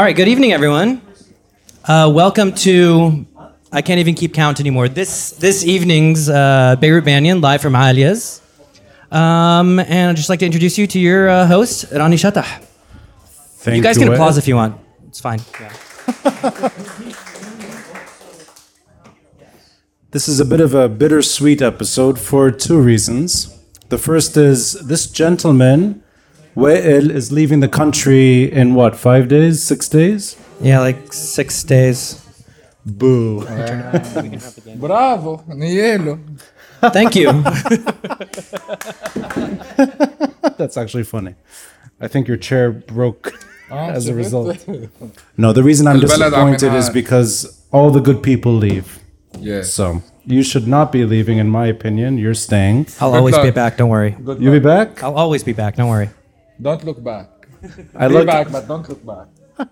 All right, good evening, everyone. Uh, welcome to, I can't even keep count anymore, this, this evening's uh, Beirut Banyan, live from Aaliya's. Um, and I'd just like to introduce you to your uh, host, Ronnie Chatah. Thank You guys can Ed. applause if you want. It's fine. This is a bit of a bittersweet episode for two reasons. The first is this gentleman, Wael is leaving the country in what, five days, six days? Yeah, like six days. Boo. Bravo, Nielo. Thank you. That's actually funny. I think your chair broke as a result. No, the reason I'm disappointed is because all the good people leave. Yeah. So you should not be leaving, in my opinion. You're staying. I'll always be back. Don't worry. You'll be back? I'll always be back. Don't worry. Don't look back. I look. back, but don't look back.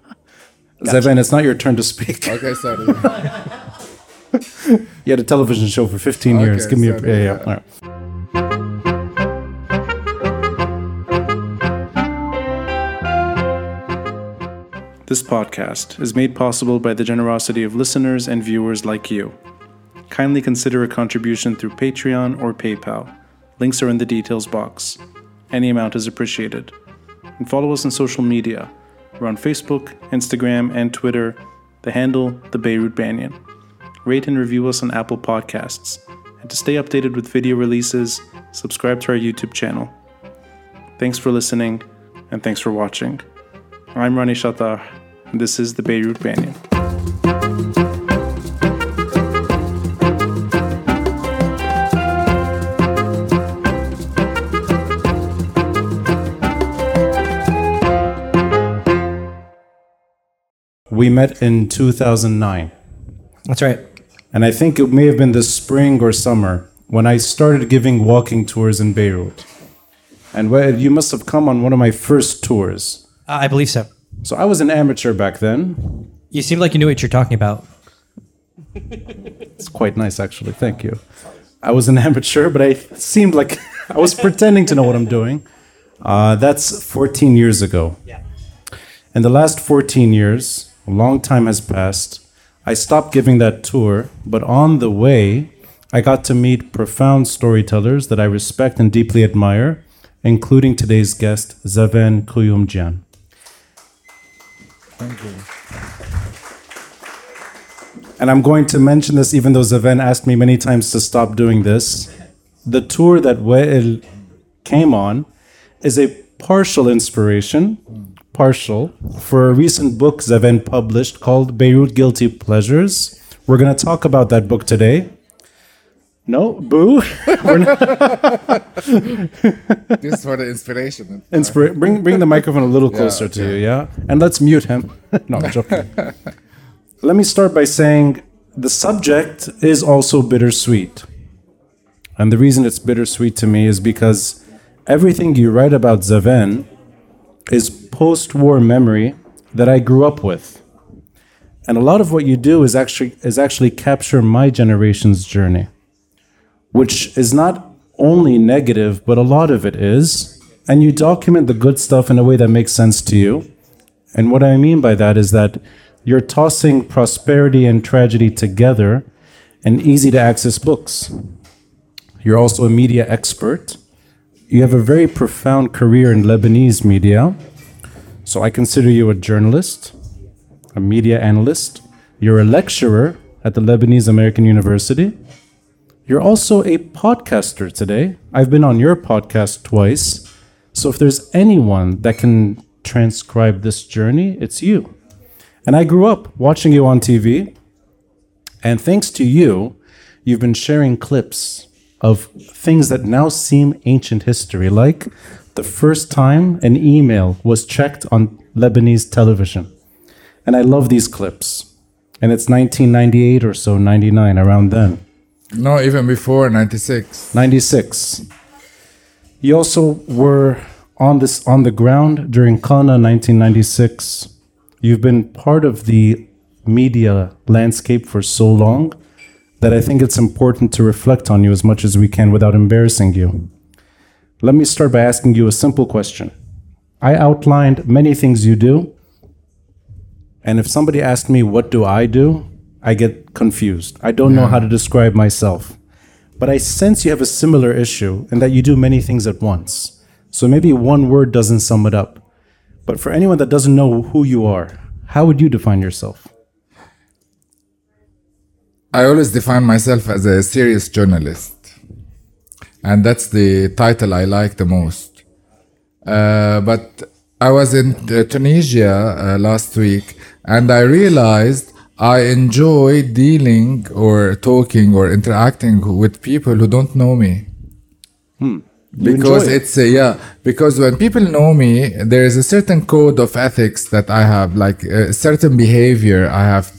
Zaven, it's not your turn to speak. Okay, sorry. You had a television show for 15 years. Give me a. Yeah, yeah. yeah. All right. This podcast is made possible by the generosity of listeners and viewers like you. Kindly consider a contribution through Patreon or PayPal. Links are in the details box. Any amount is appreciated. And follow us on social media. We're on Facebook, Instagram, and Twitter. The handle, The Beirut Banyan rate and review us on Apple Podcasts. And to stay updated with video releases, subscribe to our YouTube channel. Thanks for listening, and thanks for watching. I'm Ronnie Chatah, and this is the Beirut Banyan. We met in 2009. That's right. And I think it may have been the spring or summer when I started giving walking tours in Beirut. And where you must have come on one of my first tours. Uh, I believe so. So I was an amateur back then. You seem like you knew what you're talking about. It's quite nice, actually. Thank you. I was an amateur, but I seemed like I was pretending to know what I'm doing. Uh, that's 14 years ago. Yeah. In the last 14 years, a long time has passed. I stopped giving that tour, but on the way, I got to meet profound storytellers that I respect and deeply admire, including today's guest, Zaven Kouyoumdjian. Thank you. And I'm going to mention this even though Zaven asked me many times to stop doing this. The tour that Wael came on is a partial inspiration, partial, for a recent book Zaven published called Beirut Guilty Pleasures. We're going to talk about that book today. No, boo. We're not, This is for the inspiration. inspira- bring, bring the microphone a little closer Yeah, to okay. you, yeah? And let's mute him. no, I'm joking. Let me start by saying the subject is also bittersweet. And the reason it's bittersweet to me is because everything you write about Zaven is post war memory that I grew up with. And a lot of what you do is actually is actually capture my generation's journey, which is not only negative, but a lot of it is. And you document the good stuff in a way that makes sense to you. And what I mean by that is that you're tossing prosperity and tragedy together in easy to access books. You're also a media expert. You have a very profound career in Lebanese media. So I consider you a journalist, a media analyst. You're a lecturer at the Lebanese American University. You're also a podcaster today. I've been on your podcast twice. So if there's anyone that can transcribe this journey, it's you. And I grew up watching you on TV. And thanks to you, you've been sharing clips of things that now seem ancient history, like the first time an email was checked on Lebanese television. And I love these clips. And it's 1998 or so, 99, around then. No, even before 96. 96. You also were on this on the ground during Qana 1996. You've been part of the media landscape for so long that I think it's important to reflect on you as much as we can without embarrassing you. Let me start by asking you a simple question. I outlined many things you do. And if somebody asked me, what do I do? I get confused. I don't know how to describe myself. But I sense you have a similar issue and that you do many things at once. So maybe one word doesn't sum it up. But for anyone that doesn't know who you are, how would you define yourself? I always define myself as a serious journalist, and that's the title I like the most. Uh, but I was in uh, Tunisia uh, last week, and I realized I enjoy dealing or talking or interacting with people who don't know me. Because enjoy it. it's a, yeah, because when people know me, there is a certain code of ethics that I have, like a certain behavior I have,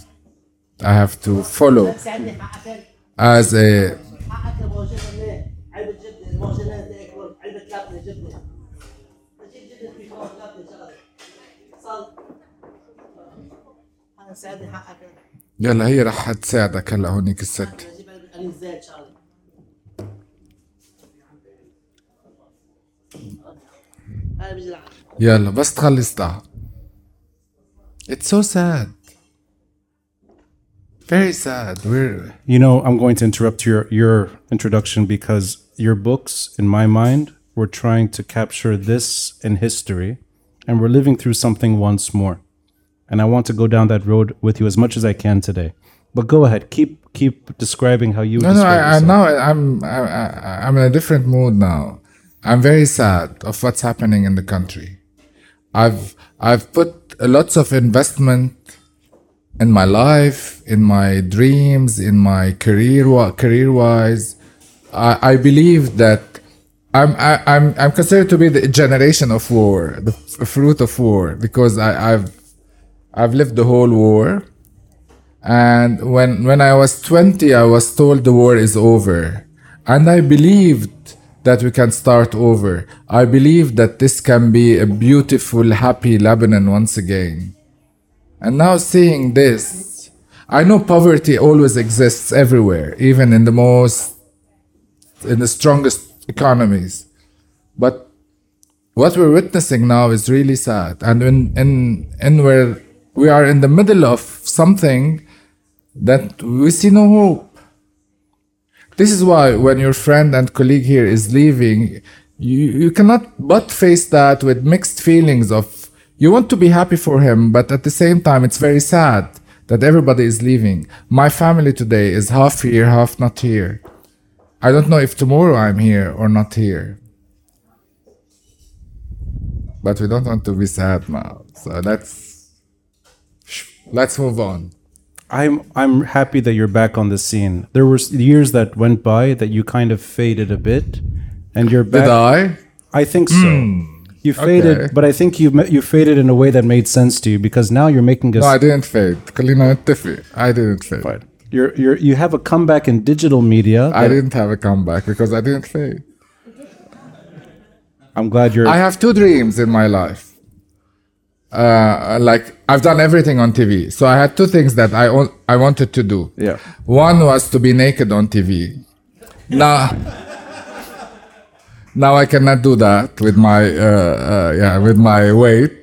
I have to follow as a يلا هي راح تساعدك. هلا هونيك الست. يلا بس تخلصتها It's so sad. Very sad We're You know, I'm going to interrupt your, your introduction because your books, in my mind, were trying to capture this in history, and we're living through something once more. And I want to go down that road with you as much as I can today. But go ahead, keep keep describing how you. No, no, I, I now I'm I, I, I'm in a different mood now. I'm very sad of what's happening in the country. I've I've put lots of investment in my life, in my dreams, in my career career wise. I, I believe that I'm I, I'm I'm considered to be the generation of war, the fruit of war, because I, I've I've lived the whole war. And when when I was 20, I was told the war is over. And I believed that we can start over. I believe that this can be a beautiful, happy Lebanon once again. And now seeing this, I know poverty always exists everywhere, even in the most in the strongest economies. But what we're witnessing now is really sad. And in in in where we are in the middle of something that we see no hope. This is why when your friend and colleague here is leaving, you, you cannot but face that with mixed feelings of you want to be happy for him, but at the same time it's very sad that everybody is leaving. My family today is half here, half not here. I don't know if tomorrow I'm here or not here. But we don't want to be sad now. So let's let's move on. I'm I'm happy that you're back on the scene. There were years that went by that you kind of faded a bit, and you're back. Did I? I think so. Hmm. You faded, okay. but I think you you faded in a way that made sense to you because now you're making a. No, I didn't fade. Kalina Tiffy, I didn't fade. Fine. You're you you have a comeback in digital media. I didn't have a comeback because I didn't fade. I'm glad you're. I have two dreams in my life. Uh, like I've done everything on TV, so I had two things that I I wanted to do. Yeah. One was to be naked on TV. Now now I cannot do that with my uh, uh, yeah with my weight.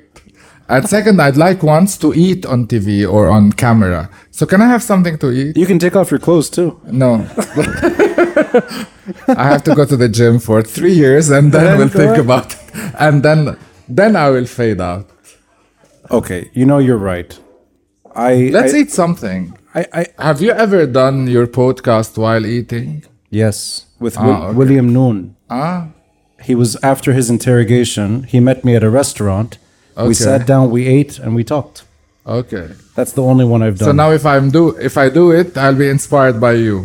And second, I'd like once to eat on TV or on camera. So can I have something to eat? you can take off your clothes too. No. I have to go to the gym for three years and then Then we'll think about it. And then then I will fade out. Okay, you know you're right. I Let's I, eat something. I, I Have you ever done your podcast while eating? yes with Wil- okay. William Noun. Ah, He was after his interrogation. He met me at a restaurant. We sat down, we ate, and we talked. okay. That's the only one I've done. So now if I'm do if I do it, I'll be inspired by you.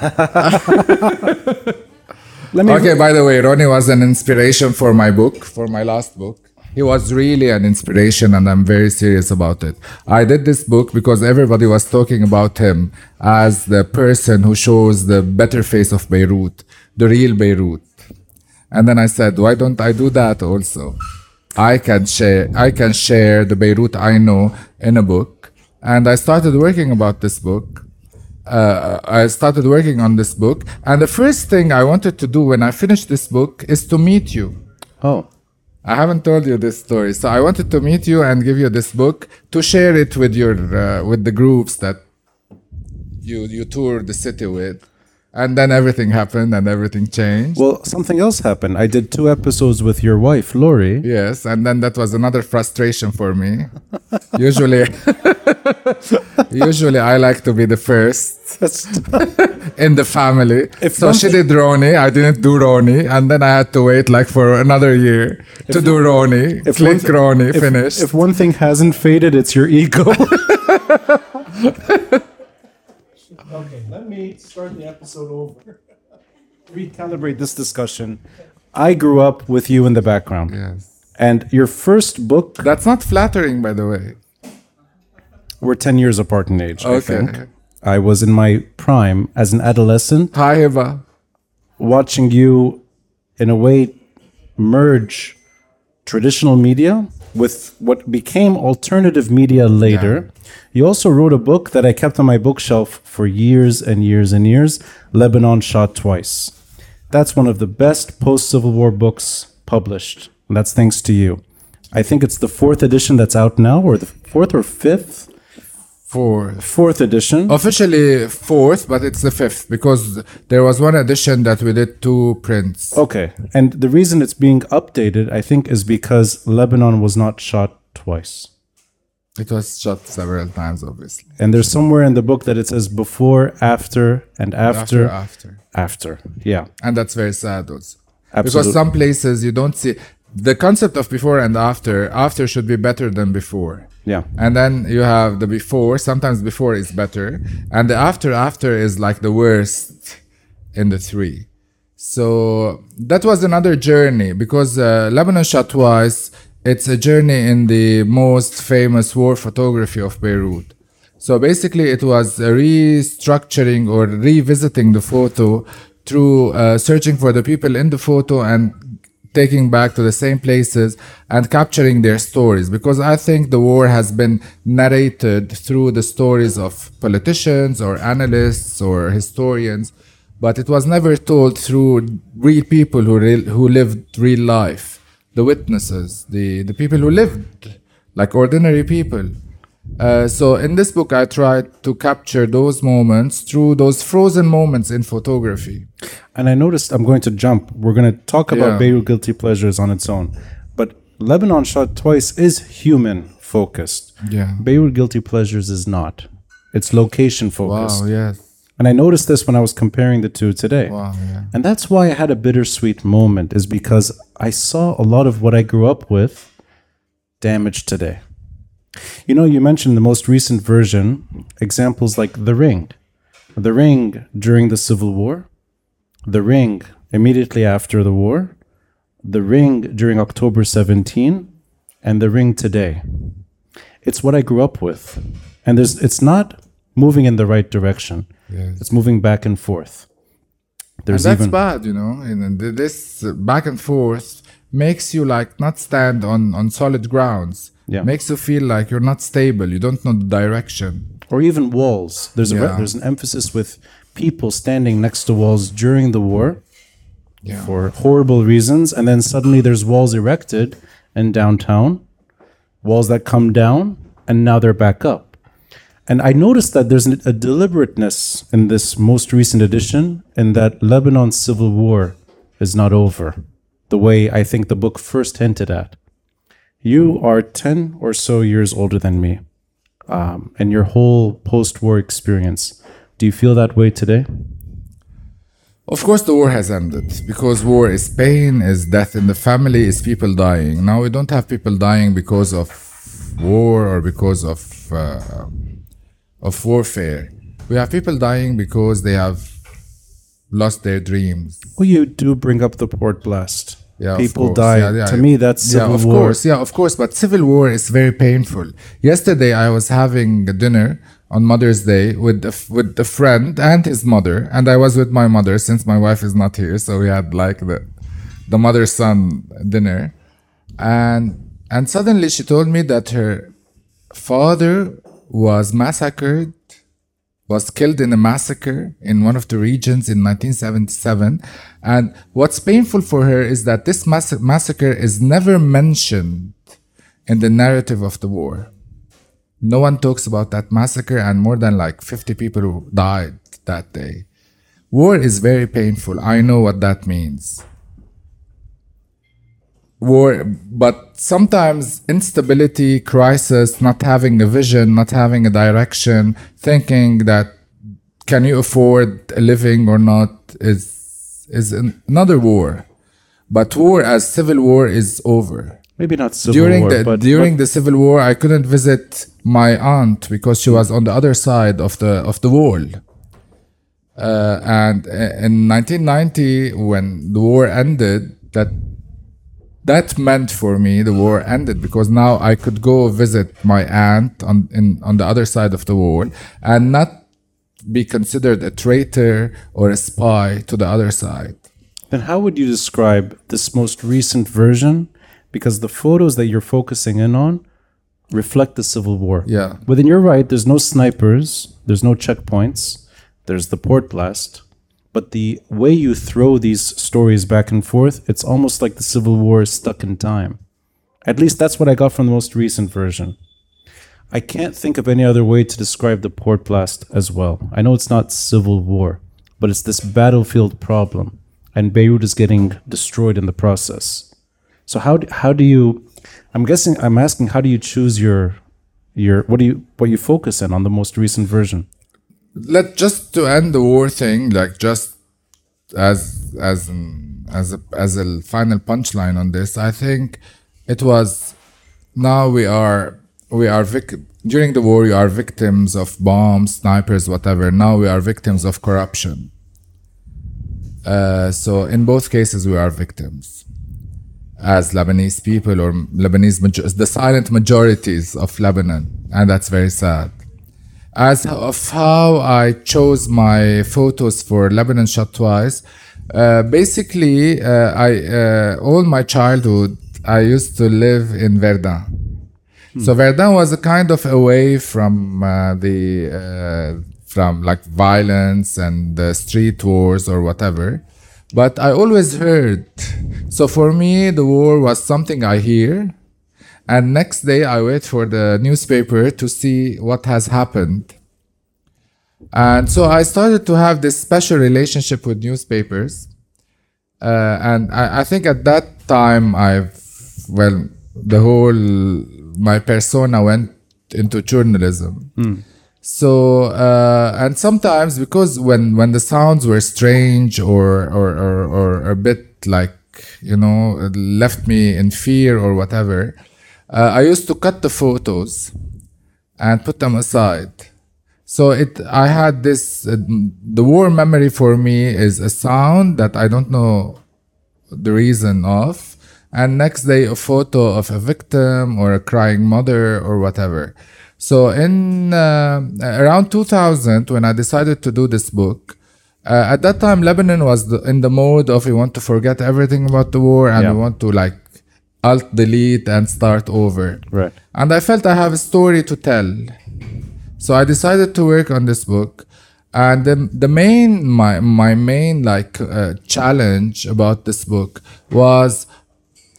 Let me. Okay, by the way, Ronnie was an inspiration for my book, for my last book. He was really an inspiration, and I'm very serious about it. I did this book because everybody was talking about him as the person who shows the better face of Beirut, the real Beirut. And then I said, why don't I do that also? I can share I can share the Beirut I know in a book. And I started working about this book uh, I started working on this book, and the first thing I wanted to do when I finished this book is to meet you. Oh, I haven't told you this story, so I wanted to meet you and give you this book to share it with your uh, with the groups that you you tour the city with, and then everything happened and everything changed. Well, something else happened. I did two episodes with your wife, Lori. Yes, and then that was another frustration for me. usually, usually I like to be the first in the family. If so she did Roni, I didn't do Roni, and then I had to wait like for another year to do Roni. if Click Roni, if, finished. If one thing hasn't faded, it's your ego. Okay, let me start the episode over. Recalibrate this discussion. I grew up with you in the background. yes. And your first book, That's not flattering, by the way. we're 10 years apart in age, I Okay. think. I was in my prime as an adolescent, Hi, Eva. watching you, in a way, merge traditional media with what became alternative media later. You also wrote a book that I kept on my bookshelf for years and years and years Lebanon Shot Twice. That's one of the best post Civil War books published. And that's thanks to you. I think it's the fourth edition that's out now, or the fourth or fifth? Fourth. Fourth edition. Officially fourth, but it's the fifth because there was one edition that we did two prints. Okay. And the reason it's being updated, I think, is because Lebanon was not shot twice. It was shot several times, obviously. And there's somewhere in the book that it says before, after, and after, after. after. Yeah. And that's very sad also. Absolutely. Because some places you don't see the concept of before and after. After should be better than before. Yeah. And then you have the before. Sometimes before is better, and the after after is like the worst in the three. So that was another journey because uh, Lebanon shot twice. It's a journey in the most famous war photography of Beirut. So basically, it was restructuring or revisiting the photo through uh, searching for the people in the photo and taking back to the same places and capturing their stories because I think the war has been narrated through the stories of politicians or analysts or historians, but it was never told through real people who real, who lived real life, the witnesses, the the people who lived like ordinary people. Uh, so in this book, I tried to capture those moments through those frozen moments in photography. And I noticed I'm going to jump. We're going to talk about Yeah. Beirut Guilty Pleasures on its own. But Lebanon Shot Twice is human focused. Yeah. Beirut Guilty Pleasures is not. It's location focused. Wow. Yes. And I noticed this when I was comparing the two today. Wow. Yeah. And that's why I had a bittersweet moment, is because I saw a lot of what I grew up with damaged today. You know, you mentioned the most recent version, examples like The Ring. The Ring during the Civil War, The Ring immediately after the war, The Ring during October 17, and The Ring today. It's what I grew up with. And there's it's not moving in the right direction. It's moving back and forth. And that's even bad, you know. And this back and forth makes you like not stand on on solid grounds. Yeah. Makes you feel like you're not stable. You don't know the direction. or even walls. There's a re- there's an emphasis with people standing next to walls during the war Yeah. for horrible reasons, and then suddenly there's walls erected in downtown, walls that come down, and now they're back up. And I noticed that there's a deliberateness in this most recent edition, in that Lebanon's civil war is not over, the way I think the book first hinted at. You are 10 or so years older than me um, and your whole post-war experience. Do you feel that way today? Of course, the war has ended because war is pain, is death in the family, is people dying. Now we don't have people dying because of war or because of uh, of warfare. We have people dying because they have lost their dreams. Well, you do bring up the port blast. Yeah, people die. Yeah, yeah. To me, that's civil yeah, of war. course. Yeah, of course. But civil war is very painful. Yesterday, I was having a dinner on Mother's Day with a, with a friend and his mother, and I was with my mother since my wife is not here. So we had like the the mother son dinner, and and suddenly she told me that her father was massacred was killed in a massacre in one of the regions in 1977. And what's painful for her is that this mass- massacre is never mentioned in the narrative of the war. No one talks about that massacre, and more than like 50 people died that day. War is very painful. I know what that means. War, but sometimes instability, crisis, not having a vision, not having a direction, thinking that can you afford a living or not is is an- another war. But war as civil war is over Maybe not civil during war, the but during the civil war i couldn't visit my aunt because she was on the other side of the of the wall uh, and uh, in 1990 when the war ended that that meant for me the war ended because now i could go visit my aunt on in on the other side of the wall and not be considered a traitor or a spy to the other side Then how would you describe this most recent version? Because the photos that you're focusing in on reflect the Civil War. Yeah. Within you're right, there's no snipers, there's no checkpoints, there's the port blast. But the way you throw these stories back and forth, it's almost like the Civil War is stuck in time. At least that's what I got from the most recent version. I can't think of any other way to describe the port blast as well. I know it's not civil war, but it's this battlefield problem, and Beirut is getting destroyed in the process. So how do, how do you? I'm guessing I'm asking how do you choose your your what do you what you focus in on the most recent version? Let just to end the war thing like just as as an- as a as a final punchline on this i think it was now we are we are vic- during the war we are victims of bombs snipers whatever. Now we are victims of corruption. Uh, so in both cases we are victims. As lebanese people or lebanese the silent majorities of lebanon. And that's very sad as of how I chose my photos for Lebanon Shot Twice, uh, basically, uh, I uh, all my childhood I used to live in Verdun. So Verdun was a kind of away from uh, the uh, from like violence and the street wars or whatever. But I always heard. So for me, the war was something I hear, and next day I wait for the newspaper to see what has happened. And so I started to have this special relationship with newspapers. Uh, and I, I think at that time I've well the whole my persona went into journalism. So uh, and sometimes because when when the sounds were strange or or, or or a bit like you know left me in fear or whatever, uh, I used to cut the photos and put them aside. So it I had this uh, the war memory for me is a sound that I don't know the reason of and next day a photo of a victim or a crying mother or whatever so in uh, around 2000 when i decided to do this book uh, at that time lebanon was the, in the mode of we want to forget everything about the war and Yeah. we want to like alt delete and start over. Right. and i felt i have a story to tell. So i decided to work on this book. And the, the main my my main like uh, challenge about this book was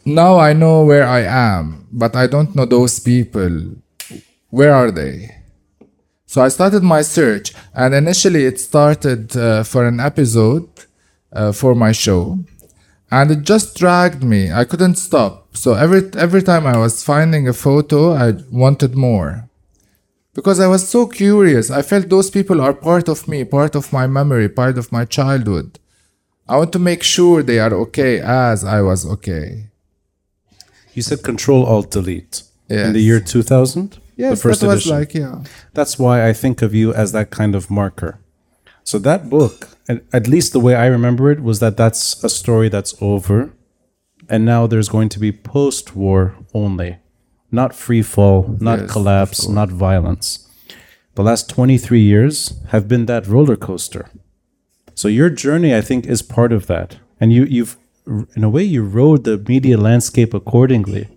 now i know where i am but i don't know those people. Where are they? So i started my search and initially it started uh, for an episode uh, for my show. And it just dragged me. I couldn't stop so every every time i was finding a photo i wanted more because I was so curious. I felt those people are part of me, part of my memory, part of my childhood. I want to make sure they are okay as I was okay. You said Control Alt Delete in the year 2000. Yes, the first that was edition. like yeah. That's why I think of you as that kind of marker. So that book, at least the way I remember it, was that that's a story that's over, and now there's going to be post-war only, not free fall, not Yes, collapse, not violence. The last 23 years have been that roller coaster. So your journey, I think, is part of that, and you you've in a way you rode the media landscape accordingly.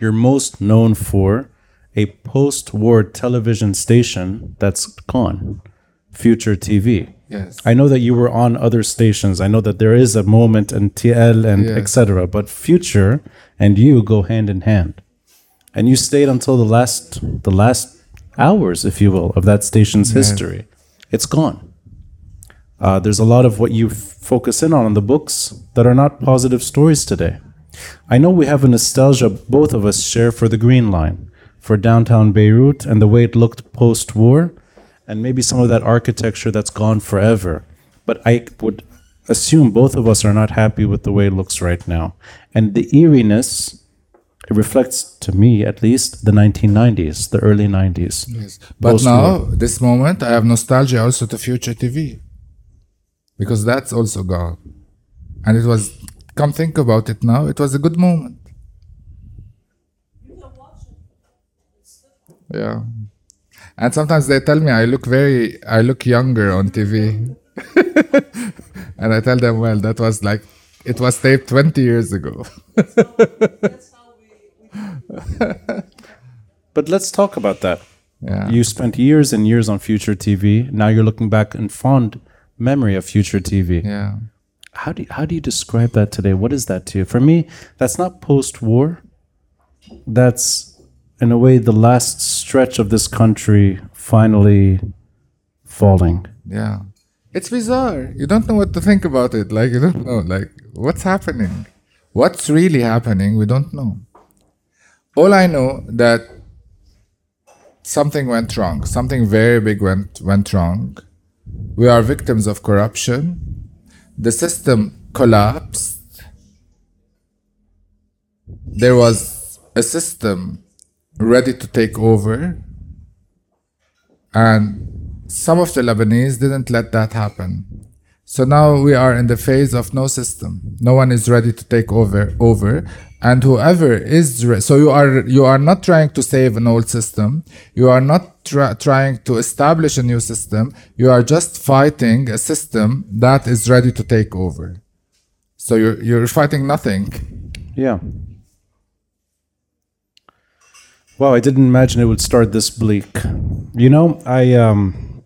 You're most known for a post-war television station that's gone. Future TV. Yes. I know that you were on other stations. I know that there is a moment in TL and Yes. etc. But Future and you go hand in hand, and you stayed until the last the last hours, if you will, of that station's history. It's gone. Uh, there's a lot of what you f- focus in on in the books that are not positive stories today. I know we have a nostalgia both of us share for the Green Line, for downtown Beirut and the way it looked post war, and maybe some of that architecture that's gone forever. But I would assume both of us are not happy with the way it looks right now. And the eeriness, it reflects to me at least the 1990s, the early 90s. Yes. But Post-war. now, this moment, I have nostalgia also to Future TV. Because that's also gone. And it was, come think about it now, it was a good moment. Yeah. And sometimes they tell me I look very, I look younger on TV. and I tell them, well, that was like, it was taped 20 years ago. But let's talk about that. Yeah. You spent years and years on Future TV. Now you're looking back in fond memory of Future TV. yeah. How do you, how do you describe that today? What is that to you? For me, that's not post-war. That's in a way the last stretch of this country finally falling. Yeah. It's bizarre. You don't know what to think about it. Like, you don't know. Like, what's happening? What's really happening? We don't know. All I know that something went wrong. Something very big went, went wrong. We are victims of corruption. The system collapsed. There was a system ready to take over. And some of the Lebanese didn't let that happen. So now we are in the phase of no system. No one is ready to take over over and whoever is re- so you are you are not trying to save an old system. You are not try trying to establish a new system. You are just fighting a system that is ready to take over. So you're you're fighting nothing. Yeah. Wow, I didn't imagine it would start this bleak. You know, I um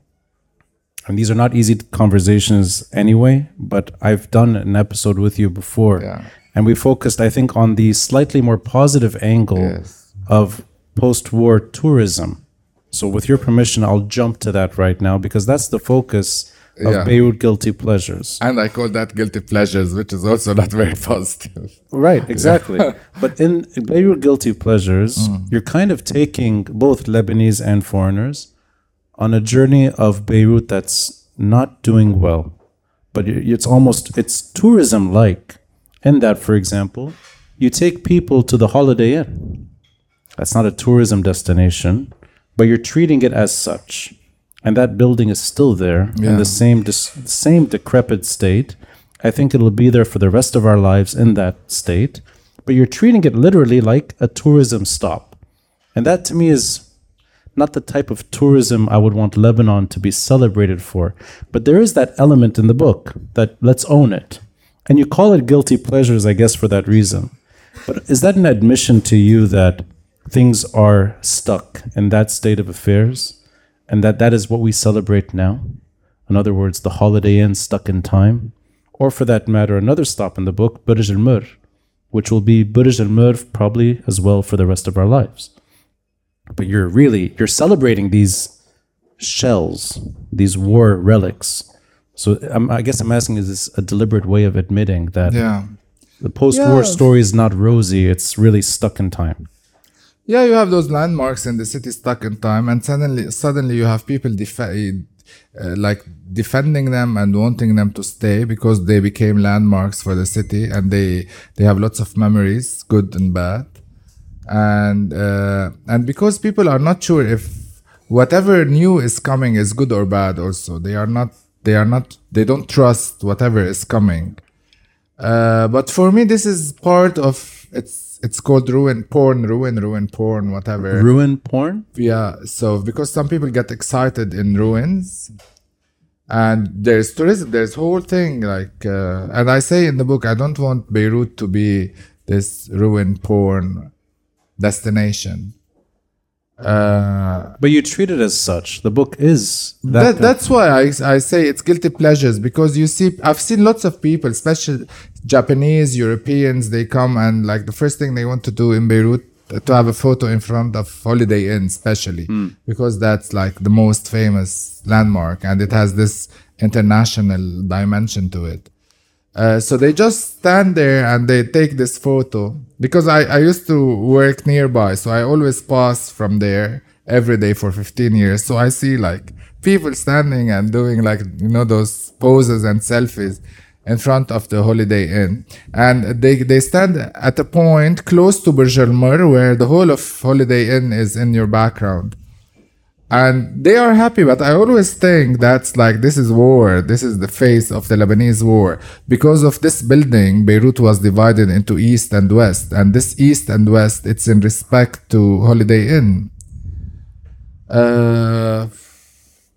and these are not easy conversations anyway, but I've done an episode with you before. Yeah. And we focused, I think, on the slightly more positive angle Yes. of post war tourism. So, with your permission, I'll jump to that right now because that's the focus of Yeah. Beirut Guilty Pleasures. And I call that guilty pleasures, which is also not very positive. Right, exactly. but in Beirut Guilty Pleasures, mm. you're kind of taking both Lebanese and foreigners on a journey of Beirut that's not doing well. But it's almost it's tourism like. In that, for example, you take people to the Holiday Inn. That's not a tourism destination, but you're treating it as such. And that building is still there in the same same decrepit state. I think it'll be there for the rest of our lives in that state. But you're treating it literally like a tourism stop. And that to me is not the type of tourism I would want Lebanon to be celebrated for. But there is that element in the book that let's own it. And you call it guilty pleasures, I guess, for that reason. But is that an admission to you that things are stuck in that state of affairs and that that is what we celebrate now? In other words, the Holiday Inn stuck in time? Or for that matter, another stop in the book, Burj al Mur, which will be Burj al Mur probably as well for the rest of our lives but you're really you're celebrating these shells these war relics so I'm, i guess i'm asking is this a deliberate way of admitting that Yeah. the post-war Yeah. story is not rosy it's really stuck in time Yeah, you have those landmarks in the city stuck in time, and suddenly, suddenly you have people defi- uh, like defending them and wanting them to stay because they became landmarks for the city, and they they have lots of memories, good and bad, and uh, and because people are not sure if whatever new is coming is good or bad. Also, they are not they are not they don't trust whatever is coming. Uh, but for me, this is part of it's it's called ruin porn, ruin, ruin porn, whatever. ruin porn yeah. So because some people get excited in ruins, and there's tourism, there's whole thing like, uh, and I say in the book, I don't want Beirut to be this ruin porn destination. Uh, But you treat it as such. The book is that. that, that's why I, I say it's guilty pleasures because you see i've seen lots of people especially japanese europeans they come and like the first thing they want to do in beirut to have a photo in front of holiday inn especially because that's like the most famous landmark and it has this international dimension to it uh, so they just stand there and they take this photo because I, I used to work nearby so i always pass from there every day for 15 years. So i see like people standing and doing like you know those poses and selfies in front of the holiday inn. And they they stand at a point close to Burj where the whole of holiday inn is in your background and they are happy but i always think that's like this is war. This is the face of the lebanese war. Because of this building beirut was divided into east and west. And this east and west it's in respect to holiday inn. Uh,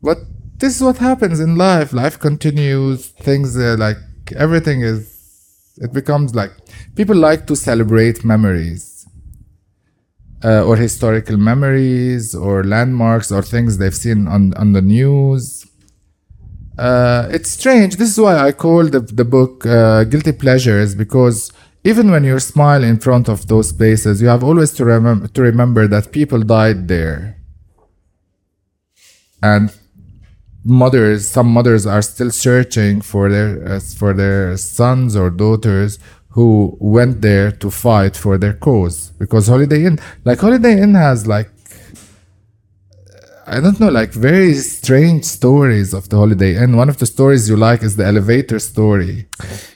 but this is what happens in life. Life continues. Things like everything is it becomes like people like to celebrate memories uh, or historical memories or landmarks or things they've seen on, on the news. Uh, it's strange. This is why I call the, the book uh, Guilty Pleasures because even when you smile in front of those places, you have always to, remem- to remember that people died there. And mothers, some mothers are still searching for their, uh, for their sons or daughters who went there to fight for their cause. Because holiday inn like holiday inn has like i don't know like very strange stories of the holiday inn. One of the stories you like is the elevator story.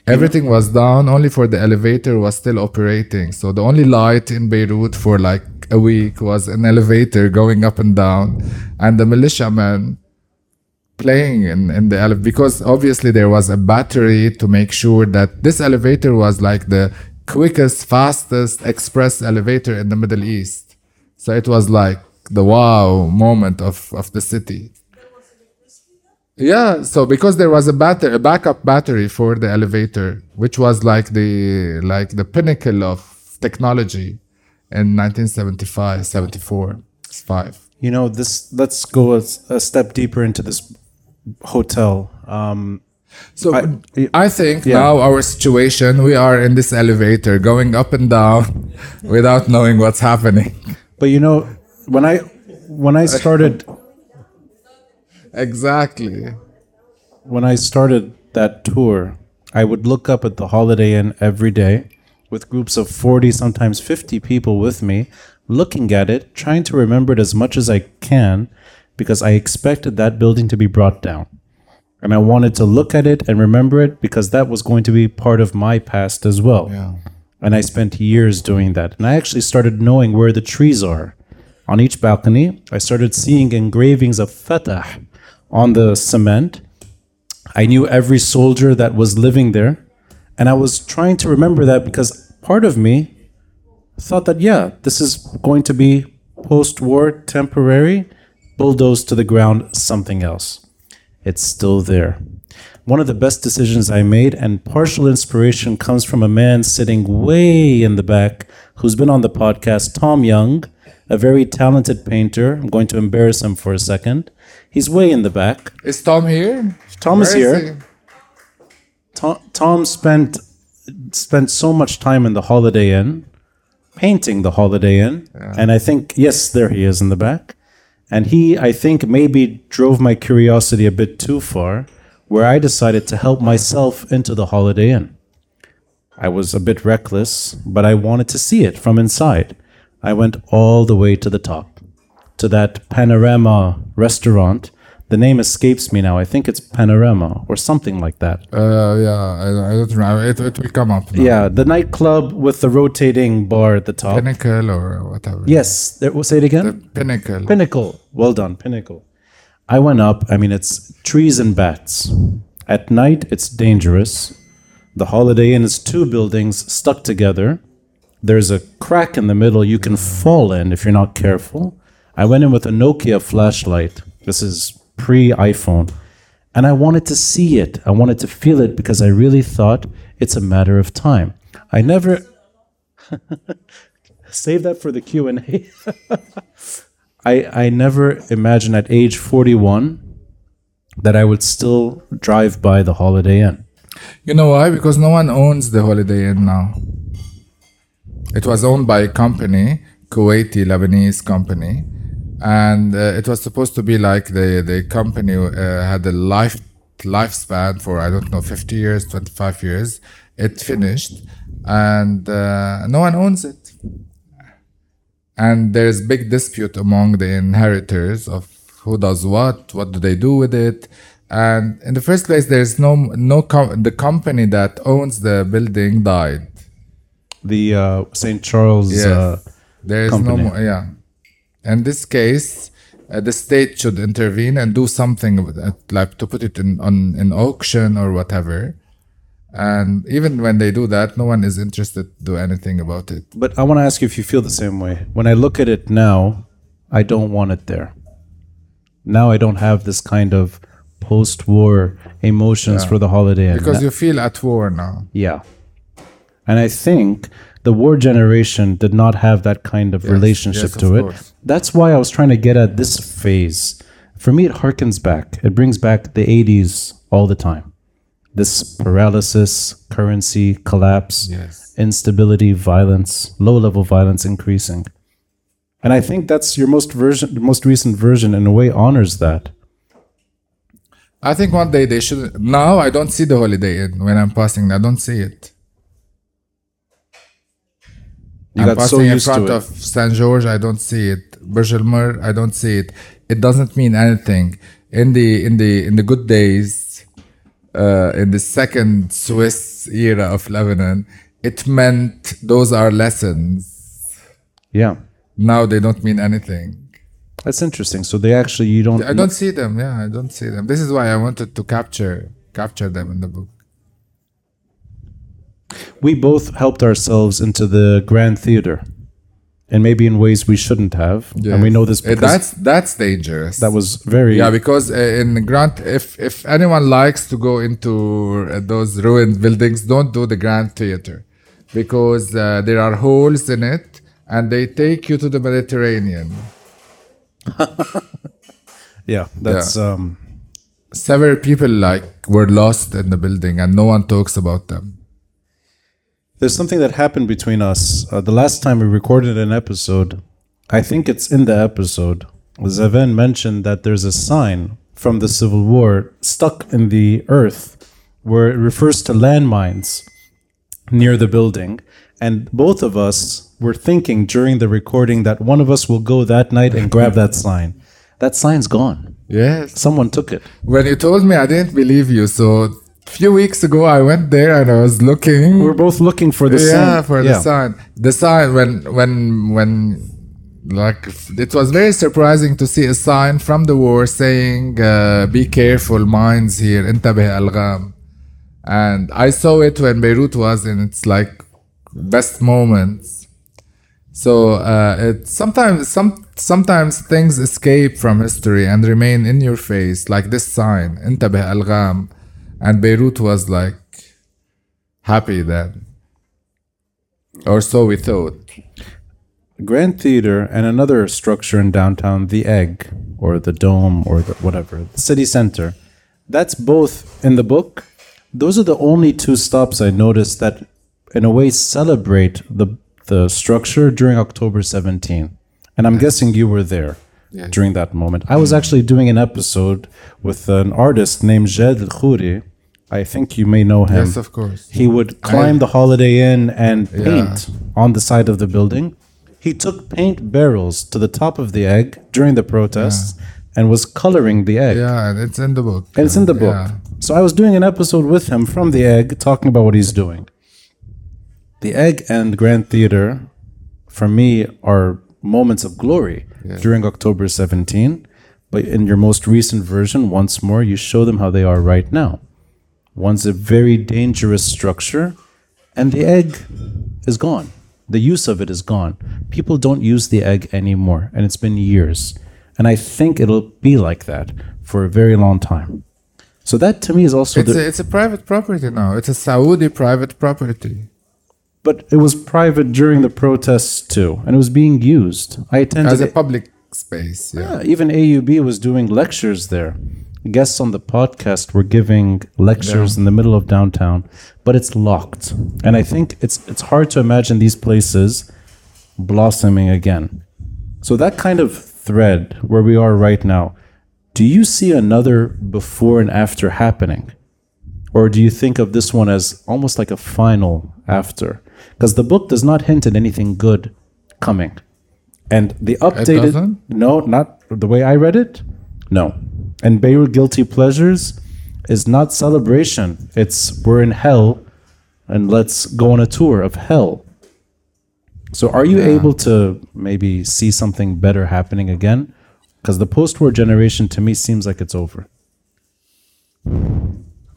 Everything was down only for the elevator was still operating. So the only light in beirut for like a week was an elevator going up and down. And the militiamen playing in, in the elevator because obviously there was a battery to make sure that this elevator was like the quickest, fastest express elevator in the Middle East. So it was like the wow moment of, of the city. Yeah, so because there was a battery, a backup battery for the elevator, which was like the like the pinnacle of technology in 1975, 74, it's five. You know, this. Let's go a, a step deeper into this hotel. Um, So I- I, think Yeah. now our situation, we are in this elevator going up and down without knowing what's happening. but you know, when I when I started Exactly. when I started that tour, I would look up at the Holiday Inn every day with groups of 40, sometimes 50 people with me, looking at it, trying to remember it as much as I can because I expected that building to be brought down. And I wanted to look at it and remember it because that was going to be part of my past as well. Yeah. And I spent years doing that. And I actually started knowing where the trees are. On each balcony, I started seeing engravings of Fatah on the cement. I knew every soldier that was living there. And I was trying to remember that because part of me thought that, yeah, this is going to be post war, temporary, bulldozed to the ground, something else. It's still there. One of the best decisions I made, and partial inspiration comes from a man sitting way in the back who's been on the podcast, Tom Young, a very talented painter. I'm going to embarrass him for a second. He's way in the back. Is Tom here? Tom is here. Tom, Tom spent spent so much time in the Holiday Inn, painting the Holiday Inn, and I think yes, there he is in the back, and he I think maybe drove my curiosity a bit too far, where I decided to help myself into the Holiday Inn. I was a bit reckless, but I wanted to see it from inside. I went all the way to the top, to that Panorama restaurant. The name escapes me now. I think it's Panorama or something like that. Uh, yeah, I, I don't remember. It, it will come up. Now. Yeah, the nightclub with the rotating bar at the top. Pinnacle or whatever. Yes, there, say it again. Pinnacle. Pinnacle. Well done, Pinnacle. I went up. I mean, it's trees and bats. At night, it's dangerous. The Holiday Inn is two buildings stuck together. There's a crack in the middle you can fall in if you're not careful. I went in with a Nokia flashlight. This is pre iPhone. And I wanted to see it. I wanted to feel it because I really thought it's a matter of time. I never save that for the Q&A. I I never imagined at age 41 that I would still drive by the Holiday Inn. You know why? Because no one owns the Holiday Inn now. It was owned by a company, Kuwaiti Lebanese company, and uh, it was supposed to be like the the company uh, had a life lifespan for I don't know 50 years, 25 years. It finished, and uh, no one owns it. And there's big dispute among the inheritors of who does what, what do they do with it. And in the first place, there's no no com- the company that owns the building died. The uh, St. Charles. Yes. Uh, there is no company. more. Yeah. In this case, uh, the state should intervene and do something with it, like to put it in on in auction or whatever. And even when they do that, no one is interested to do anything about it. but I want to ask you if you feel the same way. When I look at it now, I don't want it there. Now I don't have this kind of post-war emotions for the Holiday Because you feel at war now. Yeah. And I think the war generation did not have that kind of relationship yes, to of it. course. That's why I was trying to get at this phase. For me, it harkens back. It brings back the 80s all the time. This paralysis, currency, collapse, Yes. instability, violence, low level violence increasing. And I think that's your most version, most recent version, in a way, honors that. I think one day they should. Now I don't see the Holiday Inn when I'm passing. I don't see it. You I'm got so passing in used to front it. of Saint George. I don't see it. Burj Al I don't see it. It doesn't mean anything. In the in the in the good days, uh, in the second Swiss era of Lebanon, it meant those are lessons. Yeah. Now they don't mean anything. That's interesting. So they actually, you don't. I don't see them. Yeah, I don't see them. This is why I wanted to capture capture them in the book. We both helped ourselves into the Grand Theater, and maybe in ways we shouldn't have. And we know this Uh, because that's that's dangerous. that was very Yeah, because uh, in Grand, if if anyone likes to go into uh, those ruined buildings, don't do the Grand Theater, because uh, there are holes in it, and they take you to the Mediterranean. yeah. That's um, Several people like were lost in the building, and no one talks about them. There's something that happened between us. Uh, the last time we recorded an episode, I think it's in the episode. Zaven mentioned that there's a sign from the Civil War stuck in the earth where it refers to landmines near the building. And both of us were thinking during the recording that one of us will go that night and grab that sign. That sign's gone. Yes. Someone took it. When you told me, I didn't believe you. So few weeks ago, I went there and I was looking. We were both looking for the sign. yeah, for the sign. The sign when when when like it was very surprising to see a sign from the war saying uh, "Be careful, mines here." انتبه ألغام. And I saw it when Beirut was in its like best moments. So uh, it sometimes some sometimes things escape from history and remain in your face, like this sign "انتبه ألغام," and Beirut was like happy then, or so we thought. Grand Theater and another structure in downtown, the Egg or the Dome or the whatever, the city center. That's both in the book. Those are the only two stops I noticed that, in a way, celebrate the the structure during October 17. And I'm guessing you were there during that moment. I was actually doing an episode with an artist named Jad El Khoury. I think you may know him. Yes, of course. He would climb the Holiday Inn and paint on the side of the building. He took paint barrels to the top of the egg during the protests and was coloring the egg. Yeah, and it's in the book. And it's in the book. Yeah. So I was doing an episode with him from the egg talking about what he's doing. The egg and Grand Theater, for me, are moments of glory during October 17. But in your most recent version, once more, you show them how they are right now. One's a very dangerous structure, and the egg is gone. The use of it is gone. People don't use the egg anymore, and it's been years. And I think it'll be like that for a very long time. So that to me is also It's the. a, it's a private property now. It's a Saudi private property. But it was private during the protests too, and it was being used. I attended As a public space. Yeah. Yeah, even AUB was doing lectures there. Guests on the podcast were giving lectures in the middle of downtown, but it's locked. And I think it's it's hard to imagine these places blossoming again. So that kind of thread where we are right now, do you see another before and after happening? Or do you think of this one as almost like a final after? Because the book does not hint at anything good coming. And the updated no, not the way I read it. No. And Beirut Guilty Pleasures is not celebration. It's we're in hell and let's go on a tour of hell. So are you able to maybe see something better happening again? Because the post-war generation to me seems like it's over.